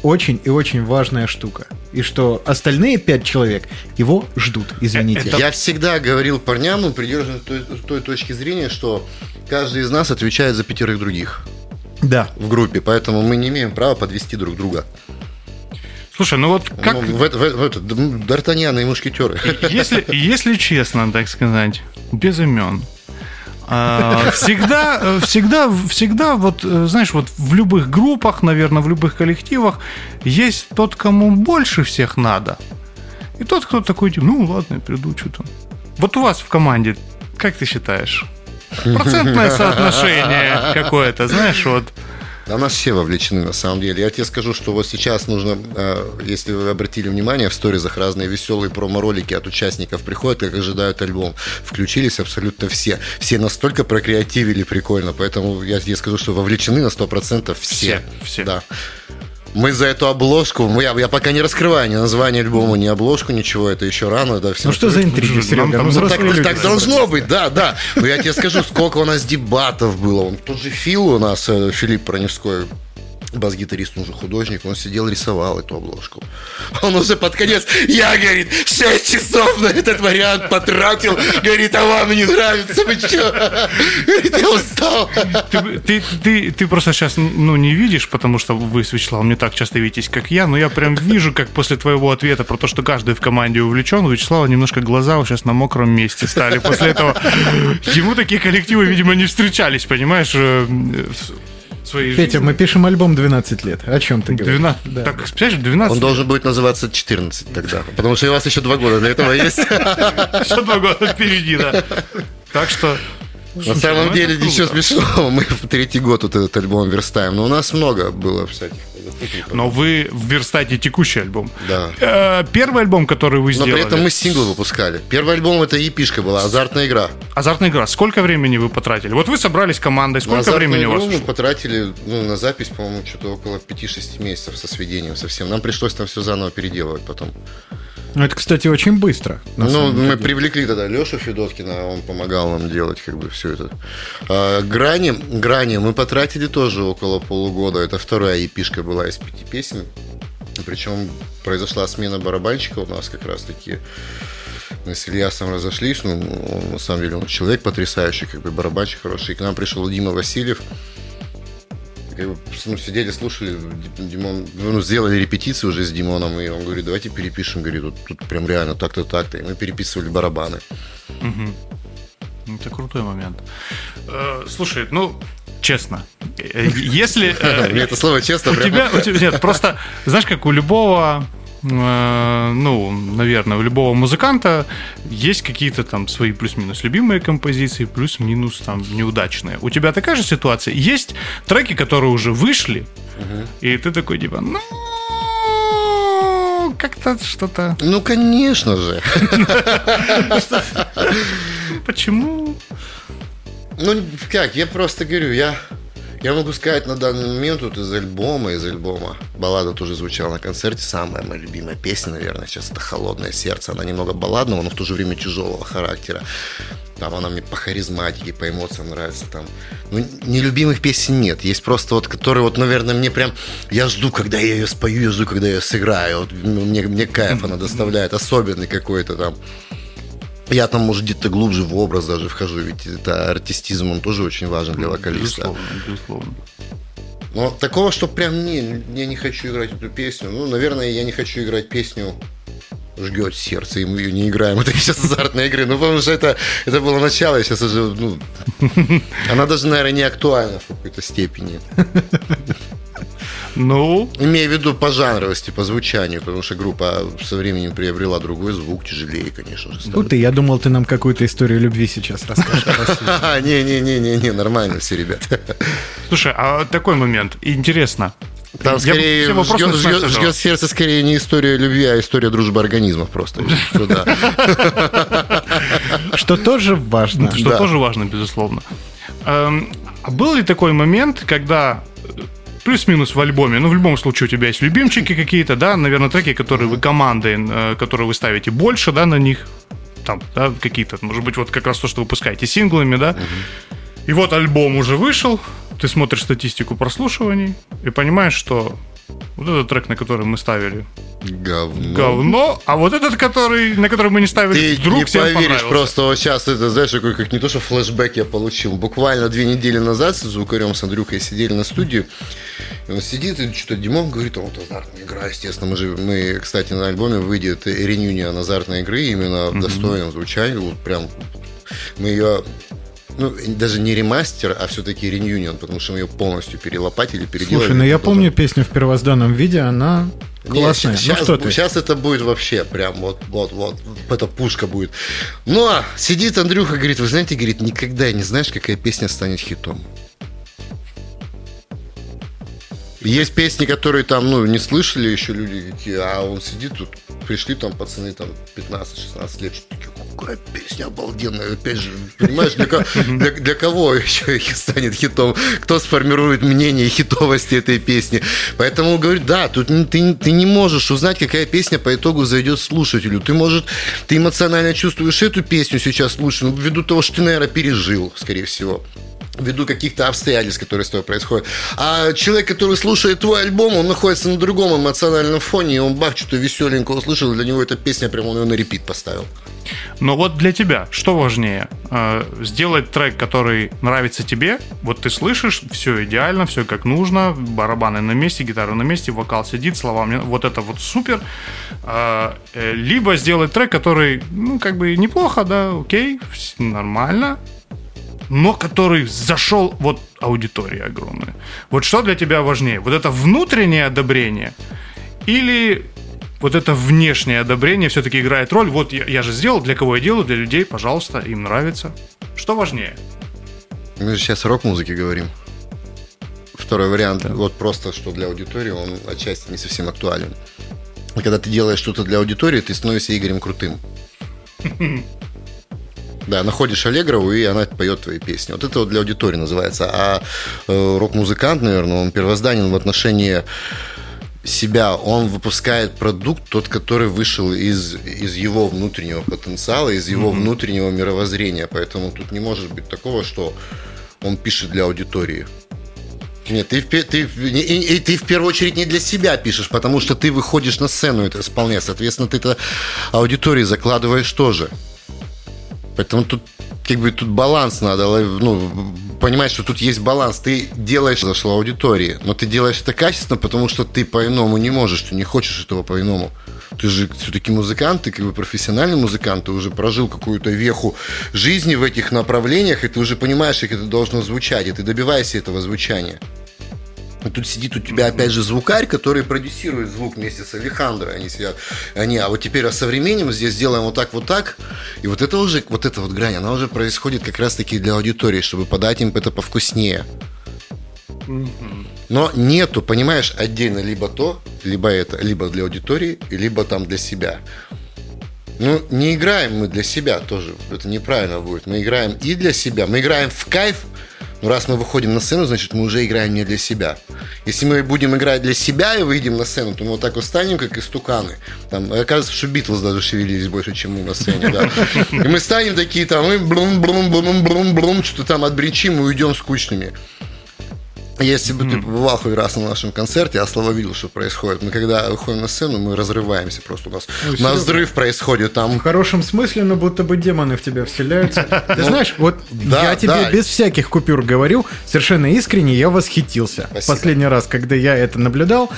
S2: очень и очень важная штука. И что остальные пять человек его ждут, извините.
S3: Это-
S4: Я всегда говорил парням, ну, придерживаюсь той, той точки зрения, что каждый из нас отвечает за пятерых других
S2: Да.
S4: в группе, поэтому мы не имеем права подвести друг друга.
S3: Слушай, ну вот как,
S4: Ну, в, в в это, м, Д'Артаньян и мушкетеры.
S3: если, если честно, так сказать, без имен, а, всегда, всегда, всегда, вот, знаешь, вот в любых группах, наверное, в любых коллективах есть тот, кому больше всех надо, и тот, кто такой, типа, ну ладно, я приду, что там. Вот у вас в команде, как ты считаешь, процентное соотношение какое-то, знаешь, вот.
S4: Да нас все вовлечены, на самом деле. Я тебе скажу, что вот сейчас нужно, э, если вы обратили внимание, в сторизах разные веселые промо-ролики от участников приходят, как ожидают альбом. Включились абсолютно все. Все настолько прокреативили прикольно, поэтому я тебе скажу, что вовлечены на 100% все.
S3: Все, все.
S4: Да. Мы за эту обложку, я, я пока не раскрываю ни название альбома, ни обложку, ничего, это еще рано. Да, все
S2: Ну что за интриги,
S3: Нам
S2: Серега?
S3: там
S2: Ну,
S4: так,
S2: люди.
S4: так должно быть, да, да. Но я тебе скажу, сколько у нас дебатов было. Он, тот же Фил у нас, э, Филипп Проневской, бас-гитарист, он же художник, он сидел, рисовал эту обложку. Он уже под конец, я, говорит, 6 часов на этот вариант потратил, говорит, а вам не нравится, вы что? Говорит, я устал.
S3: Ты, ты, ты, ты просто сейчас ну, не видишь, потому что вы с Вячеславом не так часто видитесь, как я, но я прям вижу, как после твоего ответа про то, что каждый в команде увлечен, у Вячеслава немножко глаза сейчас на мокром месте стали. После этого ему такие коллективы, видимо, не встречались, понимаешь, э, своей
S2: Петя,
S3: жизни.
S2: мы пишем альбом 12 лет. О чем ты говоришь?
S3: 12,
S2: Да.
S3: так, представляешь, 12
S4: Он должен будет называться 14 тогда, потому что у вас еще два года для этого есть.
S3: еще два года впереди, да. Так что...
S4: На самом
S3: ну
S4: деле ничего смешного, мы в третий год вот этот альбом верстаем, но у нас много было всяких.
S3: Но вы верстаете текущий альбом.
S4: Да.
S3: Э, Первый альбом, который вы
S4: Но
S3: сделали...
S4: при этом мы сингл выпускали. Первый альбом это епишка была, азартная игра.
S3: Азартная игра. Сколько времени вы потратили? Вот вы собрались командой, сколько
S4: азартную
S3: времени у вас
S4: мы потратили ну, на запись, по-моему, что-то около 5-6 месяцев со сведением совсем. Нам пришлось там все заново переделывать потом.
S2: Ну, это, кстати, очень быстро.
S4: Ну, мы
S2: деле.
S4: привлекли тогда Лешу Федоткина, он помогал нам делать как бы все это. А, грани, грани мы потратили тоже около полугода. Это вторая епишка была из пяти песен. Причем произошла смена барабанщика у нас как раз таки. Мы с Ильясом разошлись, ну, он, на самом деле он человек потрясающий, как бы барабанщик хороший. И к нам пришел Дима Васильев, как бы, ну, сидели, слушали, Ди- Димон, ну, сделали репетицию уже с Димоном, и он говорит, давайте перепишем, говорит, вот тут прям реально так-то, так-то, и мы переписывали барабаны.
S3: Это крутой момент. Э, Слушай, ну, честно, э, если... э,
S4: Мне это слово честно
S3: У тебя, нет, просто, знаешь, как у любого, ну, наверное, у любого музыканта есть какие-то там свои плюс-минус любимые композиции, плюс-минус там неудачные. У тебя такая же ситуация? Есть треки, которые уже вышли, и ты такой типа, ну, как-то что-то...
S4: Ну, конечно же.
S3: Почему?
S4: Ну, как, я просто говорю, я... Я могу сказать на данный момент вот из альбома, из альбома. Баллада тоже звучала на концерте. Самая моя любимая песня, наверное, сейчас это «Холодное сердце». Она немного балладного, но в то же время тяжелого характера. Там она мне по харизматике, по эмоциям нравится. Там. Ну, нелюбимых песен нет. Есть просто вот, которые вот, наверное, мне прям... Я жду, когда я ее спою, я жду, когда я ее сыграю. Вот мне, мне кайф она доставляет. Особенный какой-то там. Я там, может, где-то глубже в образ даже вхожу, ведь это артистизм, он тоже очень важен для вокалиста.
S3: Безусловно, безусловно.
S4: Но такого, что прям не, я не хочу играть эту песню. Ну, наверное, я не хочу играть песню жгет сердце, и мы ее не играем. Это сейчас азартные игры. Ну, потому что это, это было начало, сейчас уже, ну, она даже, наверное, не актуальна в какой-то степени.
S3: Ну,
S4: Имея в виду по жанровости, по звучанию, потому что группа со временем приобрела другой звук, тяжелее, конечно же.
S2: Ну ты, я думал, ты нам какую-то историю любви сейчас расскажешь.
S4: Не-не-не-не, нормально все, ребята.
S3: слушай, а такой момент. Интересно.
S4: Там
S3: Я
S4: скорее
S3: вопросы
S4: жгет, жгет- сердце скорее не история любви, а история дружбы организмов просто. Что
S2: тоже важно.
S3: Что тоже важно, безусловно. Эм, а был ли такой момент, когда плюс-минус в альбоме, ну, в любом случае у тебя есть любимчики какие-то, да, наверное, треки, которые вы командой, э, которые вы ставите больше, да, на них, там, да, какие-то, может быть, вот как раз то, что выпускаете синглами, да, и вот альбом уже вышел, ты смотришь статистику прослушиваний и понимаешь, что вот этот трек, на который мы ставили,
S4: Говно.
S3: говно, а вот этот, который, на который мы не ставили,
S4: Ты
S3: вдруг
S4: не
S3: всем
S4: поверишь, просто вот сейчас это, знаешь, такой, как не то, что флешбэк я получил. Буквально две недели назад с звукарем, с Андрюхой сидели на студии. И он сидит и что-то Димон говорит, а вот азартная игра, естественно. Мы же, мы, кстати, на альбоме выйдет реюнион азартной игры, именно в достойном звучании. Вот прям мы ее ну, даже не ремастер, а все-таки реюнион, потому что мы ее полностью перелопатили, переделали.
S2: Слушай, ну я помню песню в первозданном виде, она классная. Ну
S4: сейчас,
S2: что ты?
S4: сейчас это будет вообще прям вот, вот, вот, эта пушка будет. Но сидит Андрюха, говорит, вы знаете, говорит, никогда не знаешь, какая песня станет хитом. Есть песни, которые там, ну, не слышали еще люди а он сидит тут, пришли там пацаны там 15-16 лет, что такие, какая песня обалденная, опять же, понимаешь, для, для, для кого еще станет хитом, кто сформирует мнение хитовости этой песни. Поэтому говорю, да, тут ты, ты не можешь узнать, какая песня по итогу зайдет слушателю. Ты, может, ты эмоционально чувствуешь эту песню сейчас лучше, ну, ввиду того, что ты, наверное, пережил, скорее всего ввиду каких-то обстоятельств, которые с тобой происходят. А человек, который слушает твой альбом, он находится на другом эмоциональном фоне, и он бах, что-то веселенькое услышал, для него эта песня прям он ее на репит поставил.
S3: Но вот для тебя что важнее? Э, Сделать трек, который нравится тебе, вот ты слышишь, все идеально, все как нужно, барабаны на месте, гитара на месте, вокал сидит, слова мне, вот это вот супер. Э, э, Либо сделать трек, который, ну, как бы неплохо, да, окей, нормально, но который зашел вот аудитории огромной. Вот что для тебя важнее? Вот это внутреннее одобрение или вот это внешнее одобрение все-таки играет роль? Вот я, я же сделал, для кого я делаю, для людей, пожалуйста, им нравится. Что важнее?
S4: Мы же сейчас рок-музыке говорим. Второй вариант, вот просто что для аудитории, он отчасти не совсем актуален. И когда ты делаешь что-то для аудитории, ты становишься Игорем Крутым. Да, находишь Аллегрову, и она поет твои песни. Вот это вот для аудитории называется. А э, рок-музыкант, наверное, он первозданен в отношении себя. Он выпускает продукт, тот, который вышел из, из его внутреннего потенциала, из его внутреннего мировоззрения. Поэтому тут не может быть такого, что он пишет для аудитории. Нет, ты, ты, и- и ты в первую очередь не для себя пишешь, потому что ты выходишь на сцену это исполнять. Соответственно, ты это аудитории закладываешь тоже. Поэтому тут как бы тут баланс надо, ну, понимаешь, что тут есть баланс. Ты делаешь зашло аудитории, но ты делаешь это качественно, потому что ты по-иному не можешь, ты не хочешь этого по-иному. Ты же все-таки музыкант, ты как бы профессиональный музыкант, ты уже прожил какую-то веху жизни в этих направлениях, и ты уже понимаешь, как это должно звучать, и ты добиваешься этого звучания. И тут сидит у тебя опять же звукарь, который продюсирует звук вместе с Алехандро. Они сидят, они, а вот теперь со временем здесь сделаем вот так, вот так. И вот это уже, вот эта вот грань, она уже происходит как раз-таки для аудитории, чтобы подать им это повкуснее. Но нету, понимаешь, отдельно либо то, либо это, либо для аудитории, либо там для себя. Ну, не играем мы для себя тоже. Это неправильно будет. Мы играем и для себя. Мы играем в кайф. Но раз мы выходим на сцену, значит, мы уже играем не для себя. Если мы будем играть для себя и выйдем на сцену, то мы вот так вот станем, как истуканы. Там, оказывается, что Битлз даже шевелились больше, чем мы на сцене, да. И мы станем такие там, и блум блум блум блум блум что-то там отбринчим и уйдем скучными. Если бы ты побывал хоть раз на нашем концерте, а Слава видел, что происходит. Мы когда выходим на сцену, мы разрываемся просто. У нас, у нас взрыв происходит там.
S2: В хорошем смысле, но будто бы демоны в тебя вселяются. Ты знаешь, вот я тебе без всяких купюр говорю, совершенно искренне я восхитился. Последний раз, когда я это наблюдал,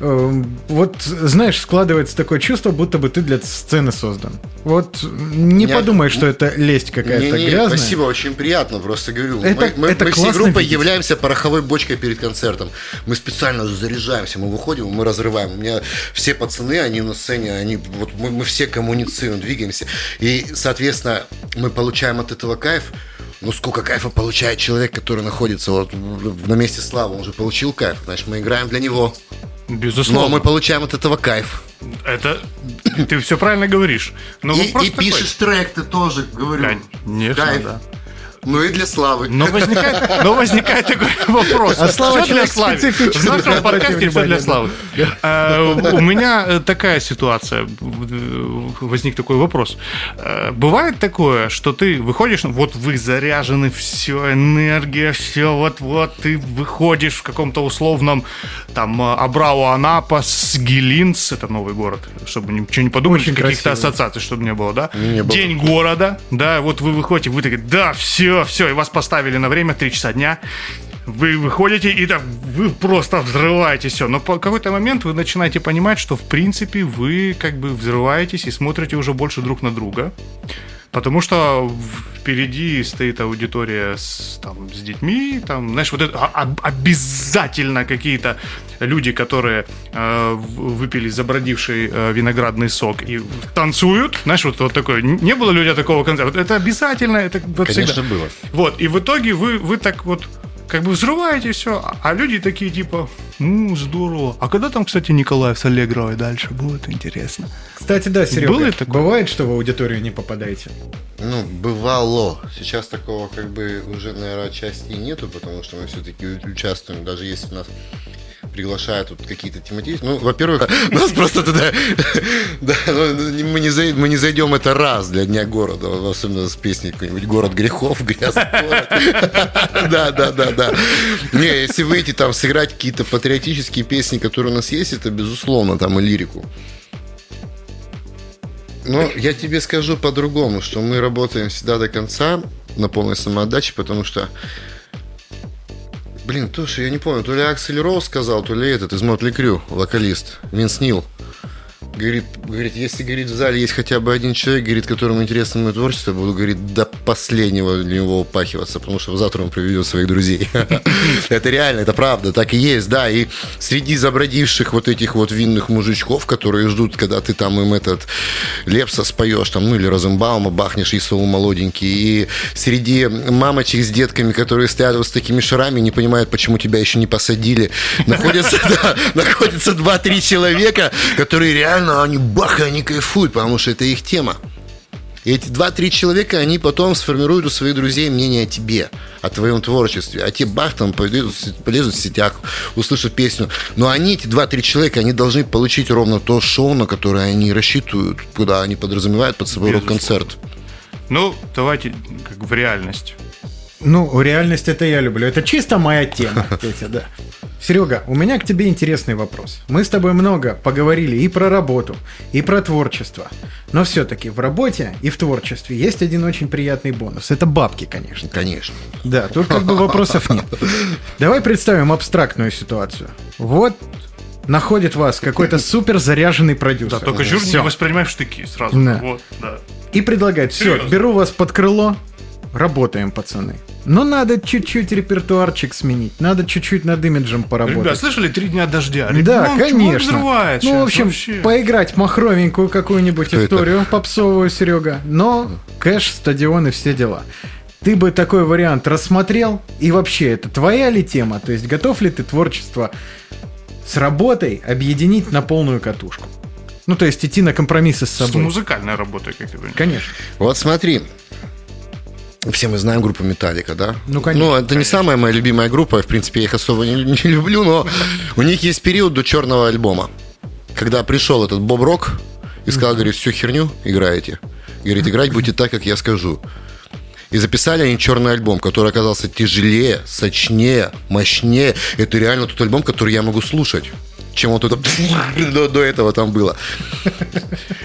S2: э, вот, знаешь, складывается такое чувство, будто бы ты для сцены создан. Вот не подумай, что это лесть какая-то грязная.
S4: Спасибо, очень приятно, просто говорю. Мы всей группой являемся пороховой бочкой перед концертом. Мы специально заряжаемся, мы выходим, мы разрываем. У меня все пацаны, они на сцене, они вот мы, мы все коммуницируем, двигаемся. И, соответственно, мы получаем от этого кайф. Ну, сколько кайфа получает человек, который находится вот на месте славы, он же получил кайф, значит, мы играем для него. Но
S3: Безусловно.
S4: мы получаем от этого кайф.
S3: Это ты все правильно говоришь. Но
S4: и и
S3: такой.
S4: пишешь трек, ты тоже, говорю.
S3: Конечно,
S4: кайф.
S3: да.
S4: Ну и для славы.
S3: Но возникает, но возникает такой вопрос.
S2: А Слава
S3: Всё для славы. В нашем подкасте все для славы. У меня э, такая ситуация. Возник такой вопрос. Э, Бывает такое, что ты выходишь, ну, вот вы заряжены, все, энергия, все, вот-вот, ты выходишь в каком-то условном там э, Абрау Анапа, Сгилинц, это новый город, чтобы ничего не подумали, каких-то ассоциаций, чтобы не было, да?
S4: Не было.
S3: День города, да, вот вы выходите, вы такие, да, все, все, и вас поставили на время 3 часа дня, вы выходите и так, вы просто взрываете все. Но по какой-то момент вы начинаете понимать, что в принципе вы как бы взрываетесь и смотрите уже больше друг на друга. Потому что впереди стоит аудитория с, там, с детьми, там, знаешь, вот это а- обязательно какие-то люди, которые э, выпили забродивший э, виноградный сок и танцуют, знаешь, вот, вот такое. Не было тебя такого концерта? Это обязательно, это вот
S4: Конечно,
S3: всегда.
S4: было.
S3: Вот, и в итоге вы, вы так вот как бы взрываете все, а люди такие типа, ну, здорово. А когда там, кстати, Николаев с Аллегровой дальше будет интересно?
S2: Кстати, да, Серега,
S3: Было такое?
S2: бывает, что в аудиторию не попадаете?
S4: Ну, бывало. Сейчас такого как бы уже, наверное, отчасти и нету, потому что мы все-таки участвуем, даже если нас приглашают вот какие-то тематические. Ну, во-первых, нас просто туда... Да, ну, мы не зайдем это раз для Дня города, особенно с песней какой-нибудь «Город грехов», «Грязный город». Да, да, да, да. Не, если выйти там, сыграть какие-то патриотические песни, которые у нас есть, это безусловно, там и лирику. Но я тебе скажу по-другому, что мы работаем всегда до конца на полной самоотдаче, потому что Блин, тоже я не помню, то ли Аксель Роуз сказал, то ли этот из Мотли Крю, вокалист, Винс Нил. Говорит, говорит, если, говорит, в зале есть хотя бы один человек, говорит, которому интересно мое творчество, буду, говорит, до последнего для него упахиваться, потому что завтра он приведет своих друзей. Это реально, это правда, так и есть, да. И среди забродивших вот этих вот винных мужичков, которые ждут, когда ты там им этот Лепса споешь, там, ну или Розенбаума бахнешь, и сову молоденький, и среди мамочек с детками, которые стоят вот с такими шарами, не понимают, почему тебя еще не посадили, находятся, 2-3 человека, которые реально, они бах, и они кайфуют, потому что это их тема. И эти два-три человека, они потом сформируют у своих друзей мнение о тебе, о твоем творчестве. А те бах там полезут, полезут в сетях, услышат песню. Но они, эти два-три человека, они должны получить ровно то шоу, на которое они рассчитывают, куда они подразумевают под собой
S3: Безусловно.
S4: рок-концерт.
S3: Ну, давайте как в реальность.
S2: Ну, реальность это я люблю. Это чисто моя тема, Петя, да. Серега, у меня к тебе интересный вопрос. Мы с тобой много поговорили и про работу, и про творчество. Но все-таки в работе и в творчестве есть один очень приятный бонус. Это бабки, конечно.
S4: Конечно.
S2: Да, тут как бы вопросов нет. Давай представим абстрактную ситуацию. Вот находит вас какой-то супер заряженный продюсер.
S3: Да, только жур не воспринимай в штыки сразу.
S2: Да.
S3: Вот, да.
S2: И предлагает, все,
S3: Серьезно?
S2: беру вас под крыло, работаем, пацаны. Но надо чуть-чуть репертуарчик сменить, надо чуть-чуть над имиджем поработать.
S3: Ребят, слышали три дня дождя?
S2: да,
S3: Ребят, чувак
S2: конечно.
S3: взрывает
S2: ну,
S3: щас
S2: в общем,
S3: вообще.
S2: поиграть махровенькую какую-нибудь
S4: Кто это?
S2: историю попсовую, Серега. Но кэш, стадион и все дела. Ты бы такой вариант рассмотрел? И вообще, это твоя ли тема? То есть, готов ли ты творчество с работой объединить на полную катушку? Ну, то есть, идти на компромиссы с
S3: С
S2: собой.
S3: музыкальной работой, как ты понимаешь.
S2: Конечно.
S4: Вот смотри, все мы знаем группу Металлика, да?
S2: Ну, конечно.
S4: Ну, это не самая моя любимая группа, в принципе, я их особо не, не люблю, но у них есть период до черного альбома, когда пришел этот Боб Рок и сказал, говорит, всю херню играете. Говорит, играть будете так, как я скажу. И записали они черный альбом, который оказался тяжелее, сочнее, мощнее. Это реально тот альбом, который я могу слушать чем вот это до, до этого там было.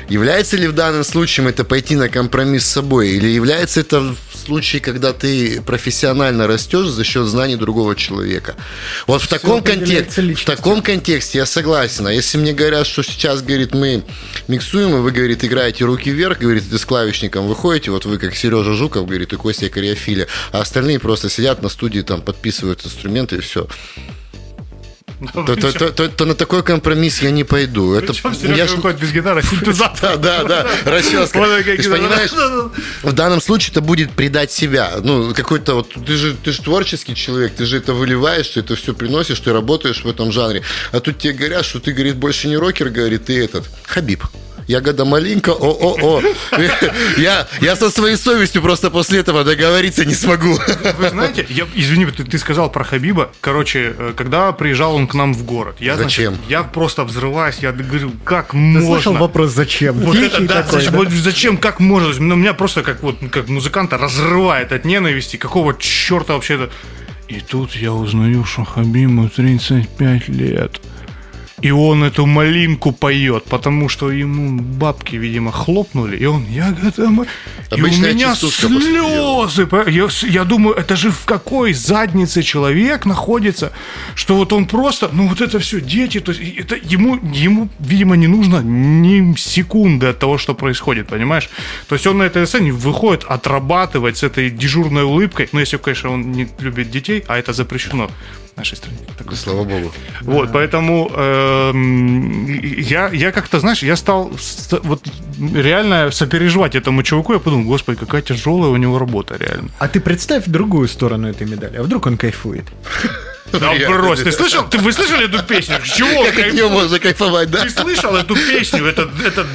S4: Является ли в данном случае это пойти на компромисс с собой? Или является это в случае, когда ты профессионально растешь за счет знаний другого человека? Вот в таком, контексте, в таком контексте я согласен. А если мне говорят, что сейчас, говорит, мы миксуем, и вы, говорит, играете руки вверх, говорит, ты с клавишником выходите, вот вы как Сережа Жуков, говорит, и Костя Кориофиля, а остальные просто сидят на студии, там подписывают инструменты и все то, то, то, то, то на такой компромисс я не пойду. Это,
S3: я ж... выходит без гитары,
S4: синтезатор. Да, да, да, расческа. понимаешь, в данном случае это будет предать себя. Ну, какой-то вот, ты же, ты же творческий человек, ты же это выливаешь, ты это все приносишь, ты работаешь в этом жанре. А тут тебе говорят, что ты, говорит, больше не рокер, говорит, ты этот, Хабиб ягода малинка, о-о-о. Я, я со своей совестью просто после этого договориться не смогу.
S3: Вы знаете, я, извини, ты, ты сказал про Хабиба. Короче, э, когда приезжал он к нам в город, я,
S4: зачем?
S3: Значит, я просто взрываюсь, я говорю, как ты можно?
S2: слышал вопрос «зачем»?
S3: Вот это, да, такой, зачем, да? зачем, как можно? Ну, меня просто как вот как музыканта разрывает от ненависти. Какого черта вообще это? И тут я узнаю, что Хабибу 35 лет. И он эту малинку поет, потому что ему бабки, видимо, хлопнули, и он, я готов. И у меня слезы. Я, я думаю, это же в какой заднице человек находится, что вот он просто, ну вот это все, дети, то есть это ему, ему, видимо, не нужно ни секунды от того, что происходит, понимаешь? То есть он на этой сцене выходит отрабатывать с этой дежурной улыбкой, ну если, конечно, он не любит детей, а это запрещено нашей стране.
S4: Так, Слава богу.
S3: Вот, да. поэтому э, я, я как-то, знаешь, я стал вот реально сопереживать этому чуваку. Я подумал, господи, какая тяжелая у него работа, реально.
S2: А ты представь другую сторону этой медали. А вдруг он кайфует?
S3: Да брось, ты слышал? Ты, вы слышали эту песню?
S4: Чего? Как от нее можно кайфовать, да?
S3: Ты слышал эту песню? Это, это...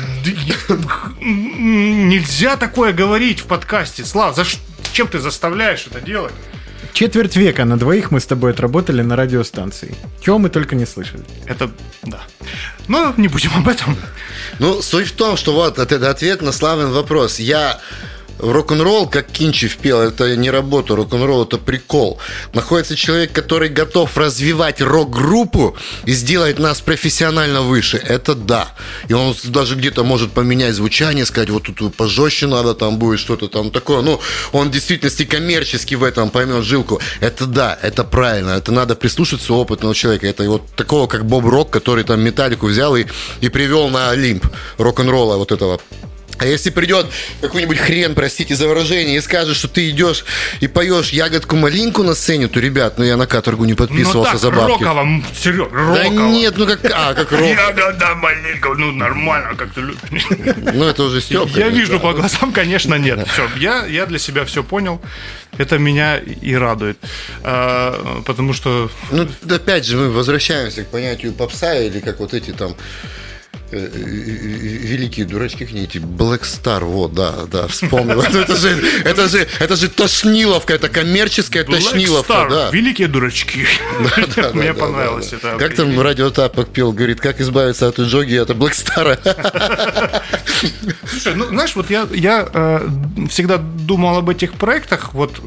S3: Нельзя такое говорить в подкасте. Слав, за чем ты заставляешь это делать?
S2: Четверть века на двоих мы с тобой отработали на радиостанции. Чего мы только не слышали.
S3: Это, да. Но не будем об этом.
S4: Ну, суть в том, что вот это ответ на славный вопрос. Я рок-н-ролл, как Кинчев пел, это не работа, рок-н-ролл это прикол. Находится человек, который готов развивать рок-группу и сделать нас профессионально выше. Это да. И он даже где-то может поменять звучание, сказать, вот тут пожестче надо, там будет что-то там такое. Ну, он в действительности коммерчески в этом поймет жилку. Это да, это правильно. Это надо прислушаться опытного человека. Это вот такого, как Боб Рок, который там металлику взял и, и привел на Олимп рок-н-ролла вот этого а если придет какой-нибудь хрен, простите за выражение, и скажет, что ты идешь и поешь ягодку-малинку на сцене, то, ребят, ну я на каторгу не подписывался ну, так, за бабки.
S3: Роково, Серег, роково.
S4: Да нет, ну как, а, как рок.
S3: Ягода-малинка, ну нормально, как ты любишь.
S4: Ну это уже Степа.
S3: Я вижу по глазам, конечно, нет. Все, я, я для себя все понял. Это меня и радует. А, потому что...
S4: Ну, опять же, мы возвращаемся к понятию попса или как вот эти там великие дурачки книги, Black Star, вот, да, да, вспомнил. Это же, это же, это же тошниловка, это коммерческая Black тошниловка, Star, да.
S3: Великие дурачки. Мне понравилось это.
S4: Как там радиотапок пел, говорит, как избавиться от джоги от Black Star.
S3: Слушай, ну, знаешь, вот я, я э, всегда думал об этих проектах, вот.
S4: Э,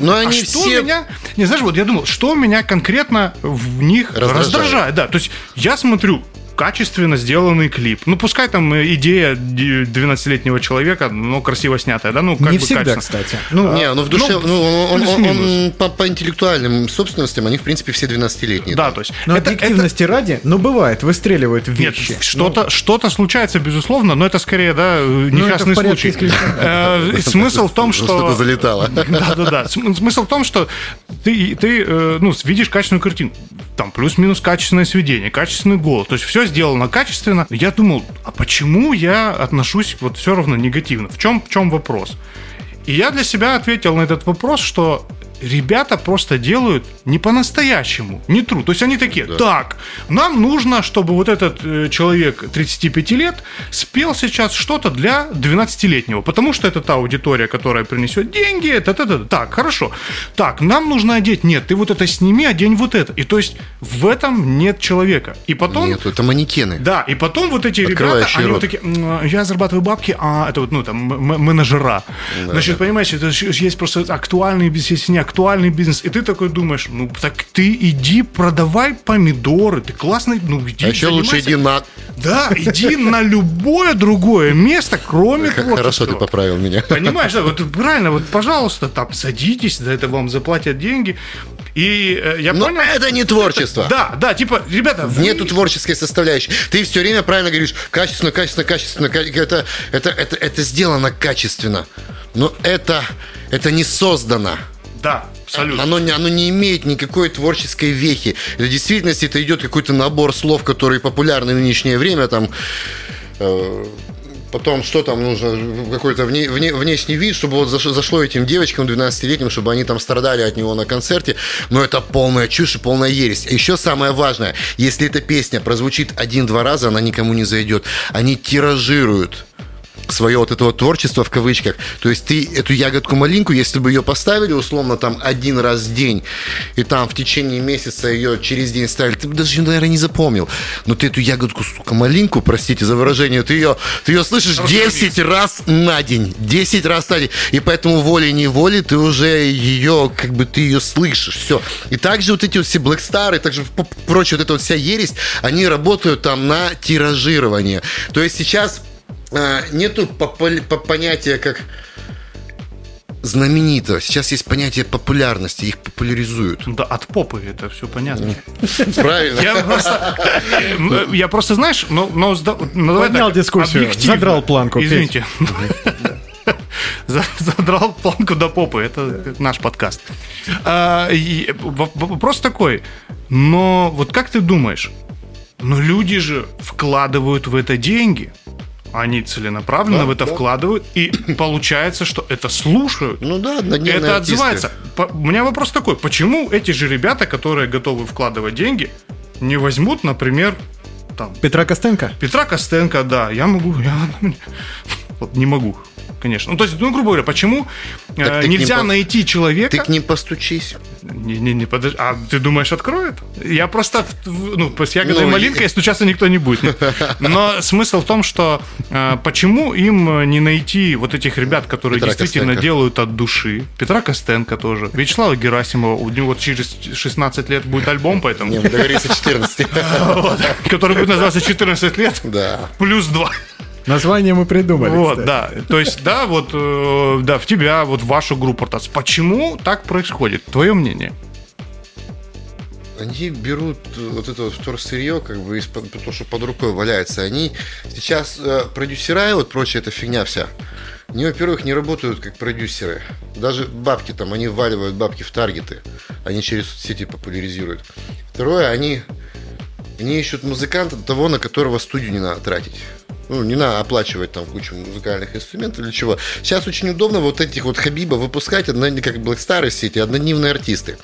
S4: Но а они
S3: что
S4: все...
S3: меня, не знаешь, вот я думал, что меня конкретно в них раздражает. раздражает. Да, то есть я смотрю качественно сделанный клип. Ну, пускай там идея 12-летнего человека, но красиво снятая, да? Ну,
S2: как Не бы всегда, кстати.
S4: Ну, не, ну в душе, ну, ну он, он, он по, по интеллектуальным собственностям, они, в принципе, все 12-летние.
S3: Да, то есть...
S2: Но это, объективности это... ради, ну, бывает, выстреливают вещи.
S3: Нет, что-то, ну... что-то случается, безусловно, но это скорее, да, несчастный ну, случай. Э, смысл в том, что...
S4: Что-то залетало.
S3: Да-да-да. Смысл в том, что ты, ты э, ну, видишь качественную картину. Там плюс-минус качественное сведение, качественный голос. То есть все сделано качественно. Я думал, а почему я отношусь вот все равно негативно? В чем, в чем вопрос? И я для себя ответил на этот вопрос, что ребята просто делают не по-настоящему, не тру. То есть они такие, так, нам нужно, чтобы вот этот э, человек 35 лет спел сейчас что-то для 12-летнего, потому что это та аудитория, которая принесет деньги, это, это, это. Так, хорошо. Так, нам нужно одеть, нет, ты вот это сними, одень вот это. И то есть в этом нет человека. И потом...
S4: Нет, это манекены.
S3: Да, и потом вот эти ребята, они
S4: рот.
S3: вот такие, «М, я зарабатываю бабки, а это вот, ну, там, менеджера. Значит, понимаешь, это ж есть просто актуальный бизнес, есть не актуальный бизнес, и ты такой думаешь, ну, так ты иди продавай помидоры, ты классный, ну, иди
S4: А еще лучше
S3: занимайся».
S4: иди на...
S3: Да, иди на любое другое место, кроме творческого.
S4: Хорошо, ты поправил меня.
S3: Понимаешь, да, вот правильно, вот, пожалуйста, там, садитесь, за это вам заплатят деньги. И э, я
S4: Но
S3: понял...
S4: это не творчество.
S3: Да, да, типа, ребята, вы-
S4: Нету творческой составляющей. Ты все время правильно говоришь, качественно, качественно, качественно. ка- Это, это, это, это сделано качественно. Но это, это не создано.
S3: Да, абсолютно.
S4: Оно, не- оно не имеет никакой творческой вехи. В действительности это идет какой-то набор слов, которые популярны в нынешнее время. Там, э, потом, что там нужно, какой-то вне- вне- внешний вид, чтобы вот зашло, зашло этим девочкам 12-летним, чтобы они там страдали от него на концерте. Но это полная чушь и полная ересь. А еще самое важное, если эта песня прозвучит один-два раза, она никому не зайдет. Они тиражируют свое вот это вот творчество в кавычках. То есть ты эту ягодку-малинку, если бы ее поставили условно там один раз в день, и там в течение месяца ее через день ставили, ты бы даже ее, наверное, не запомнил. Но ты эту ягодку, сука, малинку, простите за выражение, ты ее, ты ее слышишь 10 раз на день. 10 раз на день. И поэтому волей-неволей ты уже ее, как бы ты ее слышишь. Все. И также вот эти вот все блэкстары, также прочее, вот эта вот вся ересь, они работают там на тиражирование. То есть сейчас нету популя- по- понятия как знаменитого. Сейчас есть понятие популярности, их популяризуют.
S3: Да, от попы это все понятно.
S4: Правильно?
S3: Я просто, э, я просто, знаешь, ну, ну, сда- ну, давай
S2: Поднял
S3: так,
S2: дискуссию,
S3: объективно.
S2: задрал планку.
S3: Извините. За- Задрал планку до попы. Это наш подкаст. А, Вопрос такой. Но вот как ты думаешь, но люди же вкладывают в это деньги. Они целенаправленно
S4: Да,
S3: в это
S4: да.
S3: вкладывают, и получается, что это слушают.
S4: Ну да,
S3: Это
S4: артисты.
S3: отзывается. По- У меня вопрос такой: почему эти же ребята, которые готовы вкладывать деньги, не возьмут, например, там,
S2: Петра Костенко?
S3: Петра Костенко, да, я могу, я вот не могу, конечно. Ну, то есть, ну, грубо говоря, почему э,
S4: Так ним
S3: нельзя
S4: по-
S3: найти человека...
S4: Ты к ним постучись.
S3: Не, не, не, подожди. А ты думаешь, откроет? Я просто, ну, с ягодой
S4: Ну,
S3: малинкой стучаться никто не будет. Но смысл в том, что э, почему им не найти вот этих ребят, которые
S4: Петра
S3: действительно
S4: Костенко.
S3: делают от души. Петра Костенко тоже. Вячеслава Герасимова. У него через 16 лет будет альбом, поэтому...
S4: Не, мы договорились о 14.
S3: Вот. Который будет называться 14 лет
S4: Да.
S3: плюс 2.
S2: Название мы придумали.
S3: Вот,
S2: кстати.
S3: да. То есть, да, вот, э, да, в тебя, вот в вашу группу РТАС. Почему так происходит? Твое мнение?
S4: Они берут э, вот это вот вторсырье, как бы, из-под, то, что под рукой валяется. Они сейчас э, продюсера и вот прочая эта фигня вся. Они, во-первых, не работают как продюсеры. Даже бабки там, они вваливают бабки в таргеты. Они через соцсети популяризируют. Второе, они, они ищут музыканта того, на которого студию не надо тратить. Ну, не надо оплачивать там кучу музыкальных инструментов или чего. Сейчас очень удобно вот этих вот Хабиба выпускать, одно- как Blackstar сети, однодневные артисты.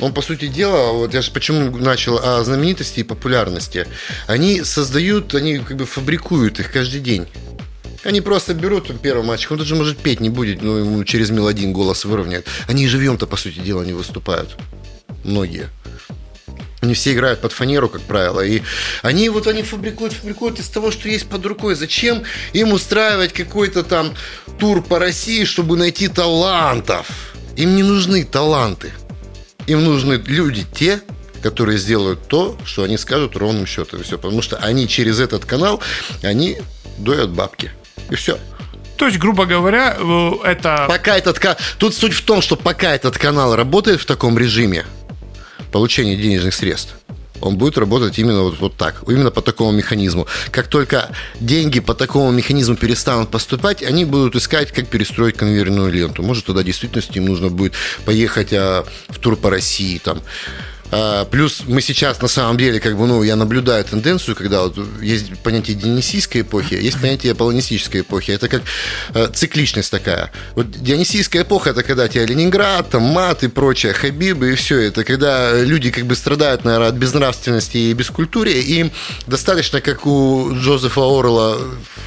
S4: Он, по сути дела, вот я же почему начал о знаменитости и популярности. Они создают, они как бы фабрикуют их каждый день. Они просто берут первый мальчик, он даже может петь не будет, но ему через мелодин голос выровняют. Они живьем-то, по сути дела, не выступают. Многие. Они все играют под фанеру, как правило. И они вот они фабрикуют, фабрикуют из того, что есть под рукой. Зачем им устраивать какой-то там тур по России, чтобы найти талантов? Им не нужны таланты. Им нужны люди те, которые сделают то, что они скажут ровным счетом. И все. Потому что они через этот канал, они доят бабки. И все.
S3: То есть, грубо говоря, э, это...
S4: Пока этот Тут суть в том, что пока этот канал работает в таком режиме получения денежных средств, он будет работать именно вот, вот так, именно по такому механизму. Как только деньги по такому механизму перестанут поступать, они будут искать, как перестроить конвейерную ленту. Может, тогда в действительности им нужно будет поехать а, в тур по России, там, плюс мы сейчас на самом деле, как бы, ну, я наблюдаю тенденцию, когда вот есть понятие дионисийской эпохи, есть понятие полонистической эпохи. Это как э, цикличность такая. Вот дионисийская эпоха это когда тебя Ленинград, там мат и прочее, Хабибы и все. Это когда люди как бы страдают, наверное, от безнравственности и бескультурия. И достаточно, как у Джозефа Орла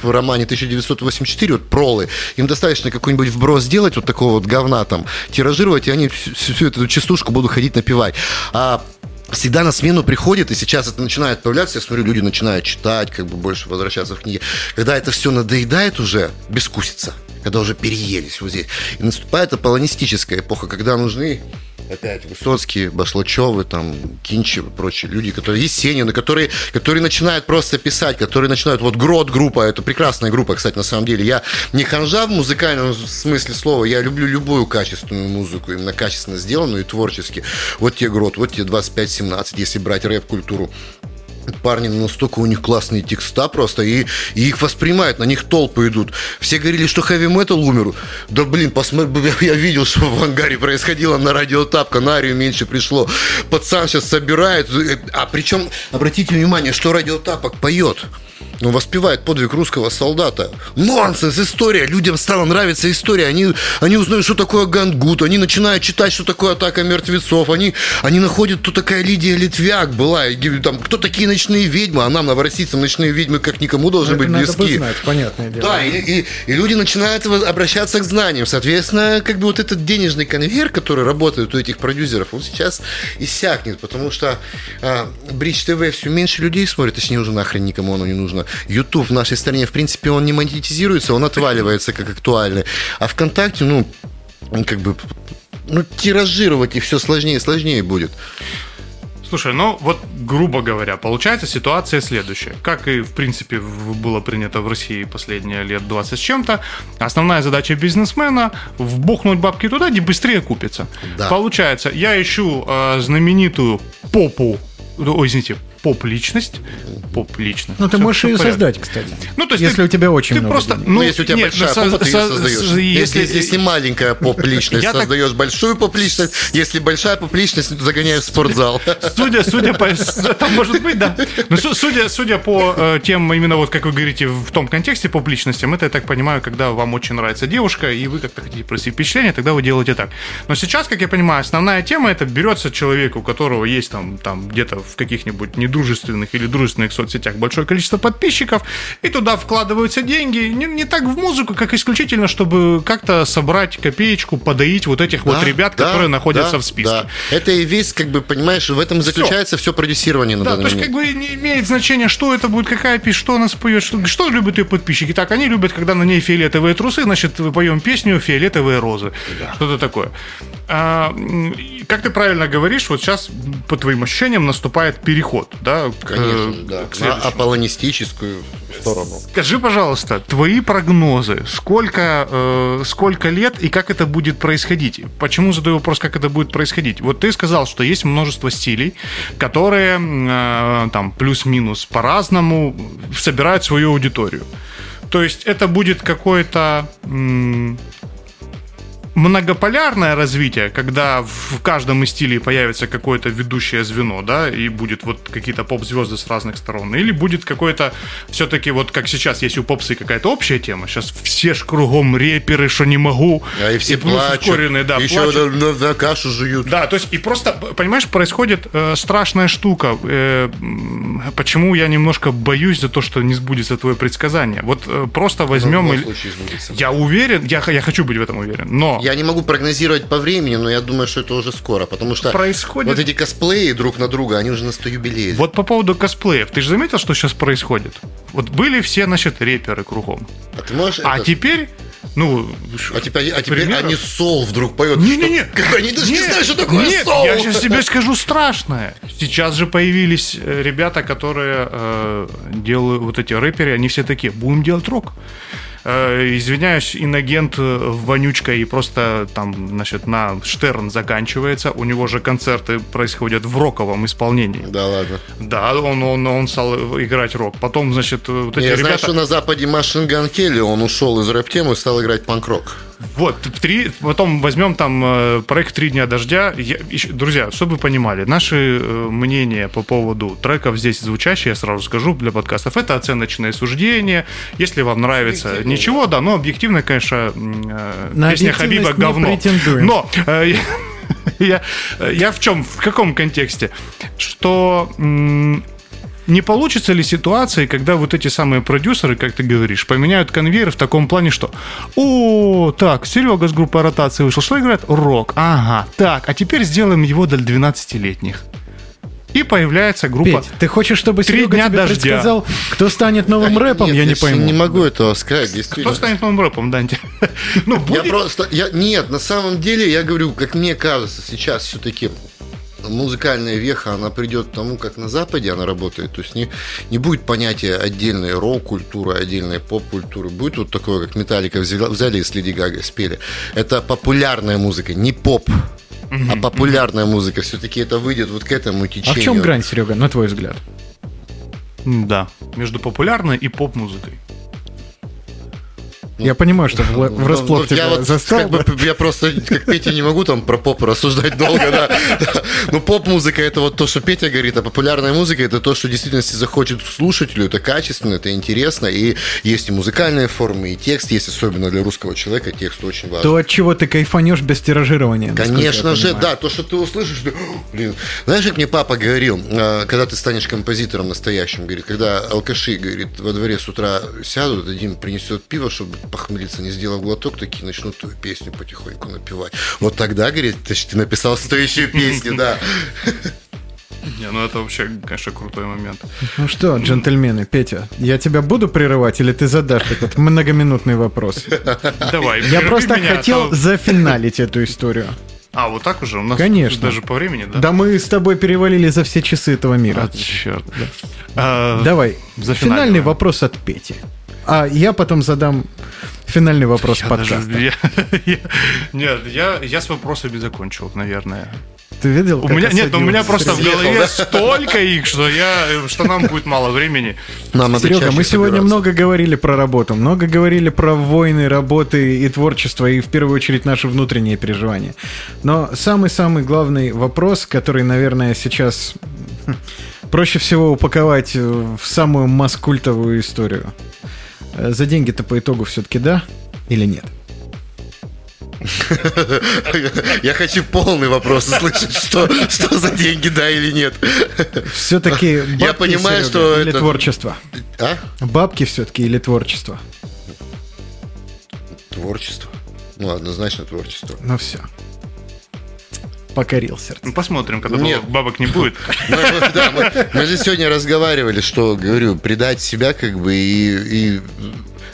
S4: в романе 1984, вот пролы, им достаточно какой-нибудь вброс сделать, вот такого вот говна там, тиражировать, и они всю, всю эту частушку будут ходить напевать. А всегда на смену приходит, и сейчас это начинает появляться, я смотрю, люди начинают читать, как бы больше возвращаться в книги. Когда это все надоедает уже, бескусица, когда уже переелись вот здесь, и наступает аполлонистическая эпоха, когда нужны опять Высоцкие, Башлачевы, там, Кинчевы, прочие люди, которые Есенины, которые, которые начинают просто писать, которые начинают, вот Грот группа, это прекрасная группа, кстати, на самом деле. Я не ханжа в музыкальном смысле слова, я люблю любую качественную музыку, именно качественно сделанную и творчески. Вот те Грот, вот те 25-17, если брать рэп-культуру парни настолько у них классные текста просто, и, и их воспринимают, на них толпы идут. Все говорили, что хэви метал умер. Да блин, посмотри, я видел, что в ангаре происходило на радио Тапка, на Арию меньше пришло. Пацан сейчас собирает. А причем, обратите внимание, что радио Тапок поет ну, воспевает подвиг русского солдата. Нонсенс, история. Людям стала нравиться история. Они, они узнают, что такое Гангут. Они начинают читать, что такое атака мертвецов. Они, они находят, кто такая Лидия Литвяк была. И, там, кто такие ночные ведьмы. А нам, новороссийцам, ночные ведьмы, как никому, должны быть близки. Надо
S2: знать, понятное дело.
S4: Да, и, и, и люди начинают обращаться к знаниям. Соответственно, как бы вот этот денежный конвейер, который работает у этих продюсеров, он сейчас иссякнет, потому что а, Бридж ТВ все меньше людей смотрит, точнее уже нахрен никому оно не нужно. YouTube в нашей стране, в принципе, он не монетизируется, он отваливается как актуальный. А ВКонтакте, ну, как бы, ну, тиражировать и все сложнее и сложнее будет.
S3: Слушай, ну вот, грубо говоря, получается ситуация следующая. Как и, в принципе, было принято в России последние лет 20 с чем-то, основная задача бизнесмена – вбухнуть бабки туда, где быстрее купится. Да. Получается, я ищу э, знаменитую попу, ой, извините, поп-личность. Поп-личность.
S2: Ну, ты можешь ее создать, кстати. Ну, то есть если ты, у тебя очень
S4: ты
S2: много
S4: просто, ну, если у тебя нет, большая со, попа, ты ее создаешь. Если, если, если маленькая поп-личность, создаешь так... большую поп-личность. Если большая поп-личность, загоняешь в спортзал.
S3: Судя, судя по... Это может быть, да. Но судя, судя по э, тем, именно вот, как вы говорите, в том контексте поп-личностям, это, я так понимаю, когда вам очень нравится девушка, и вы как-то хотите произвести впечатление, тогда вы делаете так. Но сейчас, как я понимаю, основная тема это берется человек, у которого есть там, там где-то в каких-нибудь не дружественных или дружественных соцсетях большое количество подписчиков, и туда вкладываются деньги не, не так в музыку, как исключительно, чтобы как-то собрать копеечку, подоить вот этих да, вот ребят, да, которые находятся да, в списке. Да.
S4: Это и весь, как бы, понимаешь, в этом заключается все, все продюсирование на
S3: Да, то есть, как бы, не имеет значения, что это будет, какая песня, что она споет, что, что любят ее подписчики. Так, они любят, когда на ней фиолетовые трусы, значит, мы поем песню «Фиолетовые розы». Да. Что-то такое. А, как ты правильно говоришь, вот сейчас, по твоим ощущениям, наступает переход, да?
S4: К, Конечно, да. К на аполлонистическую сторону.
S3: Скажи, пожалуйста, твои прогнозы, сколько, э, сколько лет и как это будет происходить? Почему задаю вопрос, как это будет происходить? Вот ты сказал, что есть множество стилей, которые э, там плюс-минус по-разному собирают свою аудиторию. То есть это будет какой-то многополярное развитие, когда в каждом из стилей появится какое-то ведущее звено, да, и будет вот какие-то поп-звезды с разных сторон, или будет какой-то все-таки вот как сейчас есть у попсы какая-то общая тема, сейчас все ж кругом реперы, что не могу,
S4: а и все и плачут, ускоренные,
S3: да,
S4: еще плачут. На, на, на кашу жуют.
S3: Да, то есть и просто, понимаешь, происходит э, страшная штука, э, почему я немножко боюсь за то, что не сбудется твое предсказание. Вот э, просто возьмем... Ну, я уверен, я, я хочу быть в этом уверен, но
S4: я не могу прогнозировать по времени, но я думаю, что это уже скоро, потому что
S3: происходит...
S4: вот эти косплеи друг на друга, они уже на 100 юбилеев.
S3: Вот по поводу косплеев, ты же заметил, что сейчас происходит? Вот были все, значит, реперы кругом.
S4: А ты можешь...
S3: А это... теперь ну,
S4: а теперь, а теперь они сол вдруг поют.
S3: Не-не-не.
S4: Они даже не знают, что такое
S3: нет,
S4: сол.
S3: Я сейчас тебе скажу страшное. Сейчас же появились э, ребята, которые э, делают вот эти рэперы, они все такие, будем делать рок. Э, извиняюсь, инагент э, вонючка и просто там, значит, на Штерн заканчивается. У него же концерты происходят в роковом исполнении.
S4: Да ладно.
S3: Да, он, он, он стал играть рок. Потом, значит, вот эти
S4: Я
S3: ребята...
S4: знаю, что на Западе Машин Ган Келли, он ушел из рэп-темы и стал играть панк-рок.
S3: Вот, три, потом возьмем там э, проект «Три дня дождя». Я, еще- друзья, чтобы вы понимали, наши э, мнения по поводу треков здесь звучащие, я сразу скажу, для подкастов, это оценочное суждение. Если вам нравится, ничего, да, но объективно, конечно, э,
S2: На
S3: песня Хабиба говно.
S2: претендуем.
S3: Но э, я, я, я в чем, в каком контексте? Что м, не получится ли ситуации, когда вот эти самые продюсеры, как ты говоришь, поменяют конвейер в таком плане, что «О, так, Серега с группы ротации вышел, что играет? Рок. Ага, так, а теперь сделаем его для 12-летних». И появляется группа...
S2: Петь, ты хочешь, чтобы Серега
S3: дня
S2: тебе
S3: дождя.
S2: предсказал, кто станет новым рэпом?
S4: Нет,
S2: я не пойму.
S4: не могу этого сказать, действительно.
S3: Кто станет новым рэпом, Данте? Ну,
S4: Я
S3: будет-
S4: просто, я, нет, на самом деле, я говорю, как мне кажется, сейчас все-таки музыкальная веха, она придет к тому, как на Западе она работает. То есть не, не будет понятия отдельной рок-культуры, отдельной поп-культуры. Будет вот такое, как Металлика взяли и с Леди Гагой спели. Это популярная музыка, не поп. А популярная музыка все-таки это выйдет вот к этому
S2: А
S4: течению.
S2: в чем грань, Серега, на твой взгляд?
S3: Да, между популярной и поп-музыкой.
S2: Я понимаю, что в- врасплох
S4: Ну, я
S2: тебя
S4: вот
S2: застал.
S4: как бы, я просто, как Петя, не могу там про поп рассуждать долго, да. Но поп-музыка это вот то, что Петя говорит, а популярная музыка это то, что в действительности захочет слушателю, это качественно, это интересно, и есть и музыкальные формы, и текст есть, особенно для русского человека, текст очень важен.
S2: То, от чего ты кайфанешь без тиражирования.
S4: Конечно же, да, то, что ты услышишь, ты, блин. Знаешь, как мне папа говорил, э, когда ты станешь композитором настоящим, говорит, когда алкаши, говорит, во дворе с утра сядут, один принесет пиво, чтобы похмелиться, не сделав глоток, такие начнут твою песню потихоньку напевать. Вот тогда, говорит, ты, ты написал стоящую песню, да.
S3: Не, ну это вообще, конечно, крутой момент.
S2: Ну что, джентльмены, Петя, я тебя буду прерывать или ты задашь этот многоминутный вопрос?
S3: Давай,
S2: Я просто
S3: меня, а
S2: хотел
S3: то-
S2: зафиналить эту историю.
S3: А, вот так уже? У нас
S2: Конечно.
S3: даже по времени, да?
S2: Да мы с тобой перевалили за все часы этого мира.
S3: А, черт. А,
S2: Давай, финальный вопрос от Пети. А я потом задам финальный вопрос
S3: я
S2: подкаста.
S3: даже- я- я- Нет, я, я с вопросами закончил, наверное.
S2: Ты видел?
S3: У меня нет, у меня просто в голове
S4: да?
S3: столько их, что я, что нам будет мало времени.
S4: Нам
S2: Серега, мы сегодня много говорили про работу, много говорили про войны, работы и творчество, и в первую очередь наши внутренние переживания. Но самый-самый главный вопрос, который, наверное, сейчас хм, проще всего упаковать в самую маскультовую историю. Э, За деньги-то по итогу все-таки да или нет?
S4: Я хочу полный вопрос услышать, что, что за деньги, да или нет.
S2: Все-таки
S4: Я понимаю, что
S2: или
S4: это-
S2: творчество?
S4: А?
S2: Бабки все-таки или творчество?
S4: Творчество. Ну, однозначно творчество.
S2: Ну все. Покорил сердце.
S3: Ну, посмотрим, когда
S4: Нет.
S3: бабок, не будет.
S4: Мы, мы- же сегодня разговаривали, что, говорю, предать себя как бы и,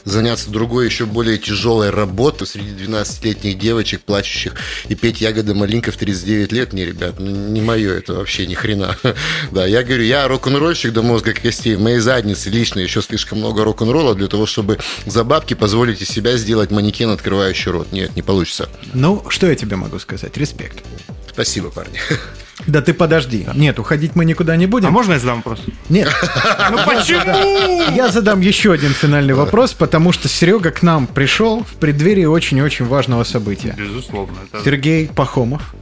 S4: заняться другой, еще более тяжелой работой среди 12-летних девочек, плачущих, и петь ягоды малинка в 39 лет, не, ребят, ну, не мое это вообще, ни хрена. Да, я говорю, я рок-н-ролльщик до мозга костей, в моей заднице лично еще слишком много рок-н-ролла для того, чтобы за бабки позволить из себя сделать манекен, открывающий рот. Нет, не получится.
S2: Ну, что я тебе могу сказать? Респект.
S4: Спасибо, парни.
S2: Да ты подожди. Нет, уходить мы никуда не будем.
S3: А можно я задам вопрос?
S2: Нет.
S3: Ну почему?
S2: Я задам еще один финальный вопрос, потому что Серега к нам пришел в преддверии очень-очень важного события.
S3: Безусловно. это-
S2: Сергей Пахомов,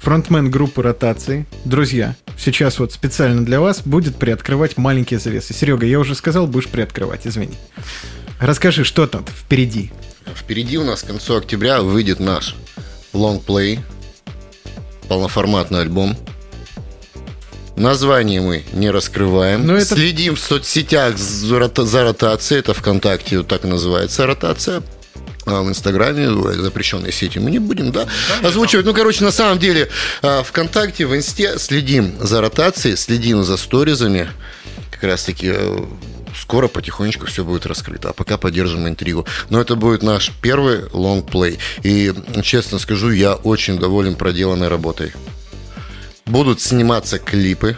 S2: фронтмен группы ротации. Друзья, сейчас вот специально для вас будет приоткрывать маленькие завесы. Серега, я уже сказал, будешь приоткрывать, извини. Расскажи, что там впереди?
S4: Впереди у нас к концу октября выйдет наш лонгплей, полноформатный альбом. Название мы не раскрываем.
S2: Но это-
S4: Следим в соцсетях за, рота- за ротацией. Это ВКонтакте вот так называется ротация. А в Инстаграме, ой, запрещенной сети, мы не будем, да, озвучивать. Ну, короче, на самом деле, а, ВКонтакте, в Инсте следим за ротацией, следим за сторизами. Как раз-таки э, скоро потихонечку все будет раскрыто. А пока поддержим интригу. Но это будет наш первый лонгплей. И, честно скажу, я очень доволен проделанной работой. Будут сниматься клипы.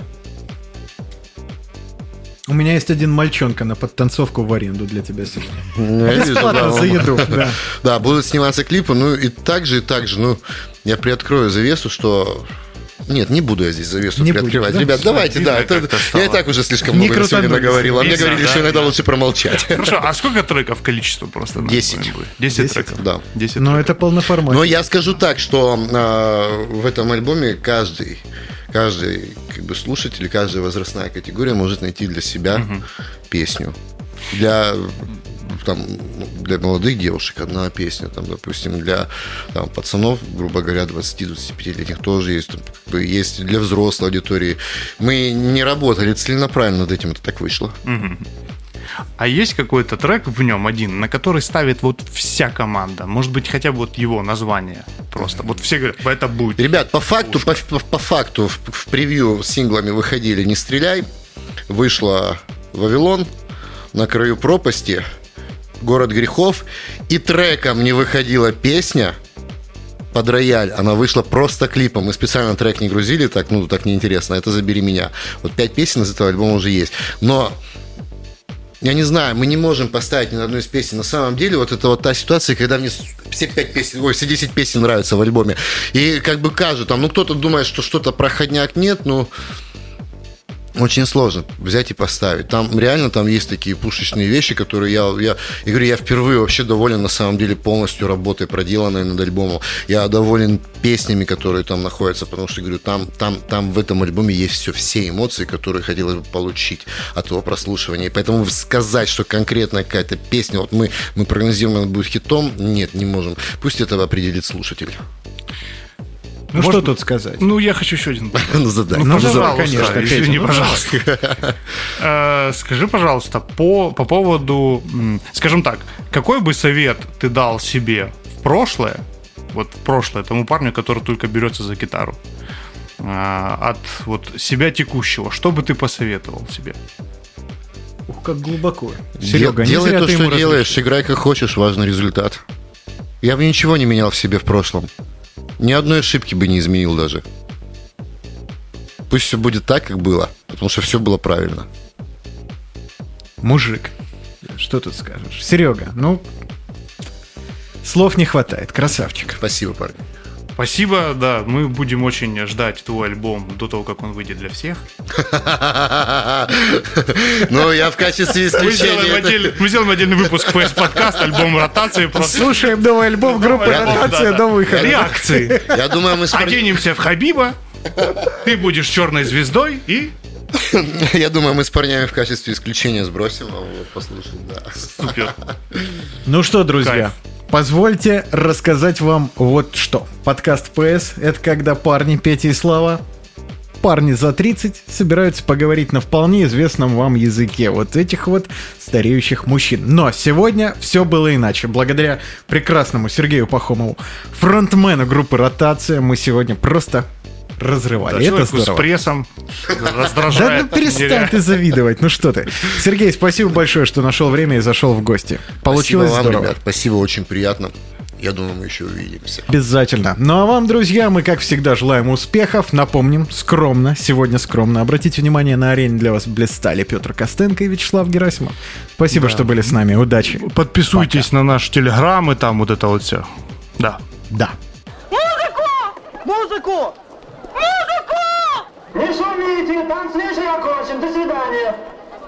S2: У меня есть один мальчонка на подтанцовку в аренду для тебя сегодня.
S4: Я вижу,
S2: Бесплатно
S4: да,
S2: за еду, да.
S4: Да, будут сниматься клипы, ну и также, и также, ну, я приоткрою завесу, что Нет, не буду я здесь завесу
S2: Не
S4: приоткрывать.
S2: будешь, да?
S4: Ребят, давайте,
S3: Видно,
S4: да. это- я и так уже слишком
S2: Не
S4: много на сегодня наговорил. А мне говорили,
S3: да,
S4: что иногда лучше промолчать.
S3: Хорошо, а сколько треков количество просто?
S4: Десять.
S3: альбоме будет? 10
S2: Десять?
S3: треков?
S4: Да.
S3: 10
S2: Но
S3: треков.
S2: это полноформатно.
S4: Но я скажу так, что а, в этом альбоме каждый, каждый как бы слушатель, каждая возрастная категория может найти для себя песню. Для там, ну, для молодых девушек одна песня, там, допустим, для там, пацанов, грубо говоря, 20-25-летних тоже есть, там, есть для взрослой аудитории. Мы не работали целенаправленно над этим, это так вышло.
S3: А есть какой-то трек в нем один, на который ставит вот вся команда? Может быть, хотя бы вот его название просто. Вот все говорят, это будет.
S4: Ребят, по факту, по, по- по факту в, в превью с синглами выходили «Не стреляй», вышла «Вавилон», «На краю пропасти», «Город грехов», и треком не выходила песня под рояль. Она вышла просто клипом. Мы специально трек не грузили, так, ну, так неинтересно. Это «Забери меня». Вот пять песен из этого альбома уже есть. Но я не знаю, мы не можем поставить ни на одну из песен. На самом деле, вот это вот та ситуация, когда мне все пять песен, ой, все 10 песен нравятся в альбоме. И как бы кажут, там, ну кто-то думает, что что-то проходняк нет, ну очень сложно взять и поставить. Там реально там есть такие пушечные вещи, которые я, я, я говорю, я впервые вообще доволен на самом деле полностью работой, проделанной над альбомом. Я доволен песнями, которые там находятся, потому что, говорю, там, там, там в этом альбоме есть все, все эмоции, которые хотелось бы получить от его прослушивания. И поэтому сказать, что конкретно какая-то песня, вот мы, мы прогнозируем, она будет хитом, нет, не можем. Пусть это определит слушатель.
S2: Ну
S3: может-
S2: что тут сказать?
S3: Ну, я хочу еще один.
S4: Ну, задай.
S2: Ну,
S3: пожалуйста,
S2: конечно,
S3: извини,
S2: ну,
S3: пожалуйста. Э, Скажи, пожалуйста, по, по поводу, скажем так, какой бы совет ты дал себе в прошлое, вот в прошлое, тому парню, который только берется за гитару, а, от вот себя текущего, что бы ты посоветовал себе?
S2: Ух, как глубоко.
S4: Дел-
S2: Серега, не
S4: делай
S2: зря
S4: то,
S2: ты
S4: что
S2: ему
S4: делаешь, играй как хочешь, важный результат. Я бы ничего не менял в себе в прошлом. Ни одной ошибки бы не изменил даже. Пусть все будет так, как было, потому что все было правильно.
S2: Мужик. Что тут скажешь? Серега, ну, слов не хватает. Красавчик.
S4: Спасибо, парни.
S3: Спасибо, да, мы будем очень ждать твой альбом до того, как он выйдет для всех.
S4: Ну, я в качестве исключения...
S3: мы сделаем отдельный выпуск PS подкаст, альбом ротации, просто
S2: Слушаем новый альбом группы «Ротация» до
S3: да.
S2: выхода.
S3: реакции.
S4: Я думаю, мы
S3: Оденемся в Хабиба, ты будешь черной звездой и
S4: я думаю, мы с парнями в качестве исключения сбросим, а вот послушаем, да.
S3: супер.
S2: Ну что, друзья,
S3: Кайф.
S2: Позвольте рассказать вам вот что. Подкаст ПС — это когда парни, Петя и Слава, парни за 30 собираются поговорить на вполне известном вам языке вот этих вот стареющих мужчин. Но сегодня все было иначе. Благодаря прекрасному Сергею Пахомову, фронтмену группы «Ротация», мы сегодня просто разрывали. Это
S3: Человеку с
S2: здорово.
S3: прессом
S2: Да
S3: раздражает.
S2: ну перестань ты завидовать, ну что ты. Сергей, спасибо большое, что нашел время и зашел в гости. Получилось
S4: Спасибо вам,
S2: здорово.
S4: ребят. Спасибо, очень приятно. Я думаю, мы еще увидимся.
S2: Обязательно. Ну а вам, друзья, мы, как всегда, желаем успехов. Напомним, скромно, сегодня скромно. Обратите внимание, на арене для вас блистали Петр Костенко и Вячеслав Герасимов. Спасибо, что были с нами. Удачи.
S3: Подписывайтесь на наш телеграм и там вот это вот все. Да.
S2: Да.
S5: Музыку! Музыку! Не шумите, танцуешь окончен. До свидания.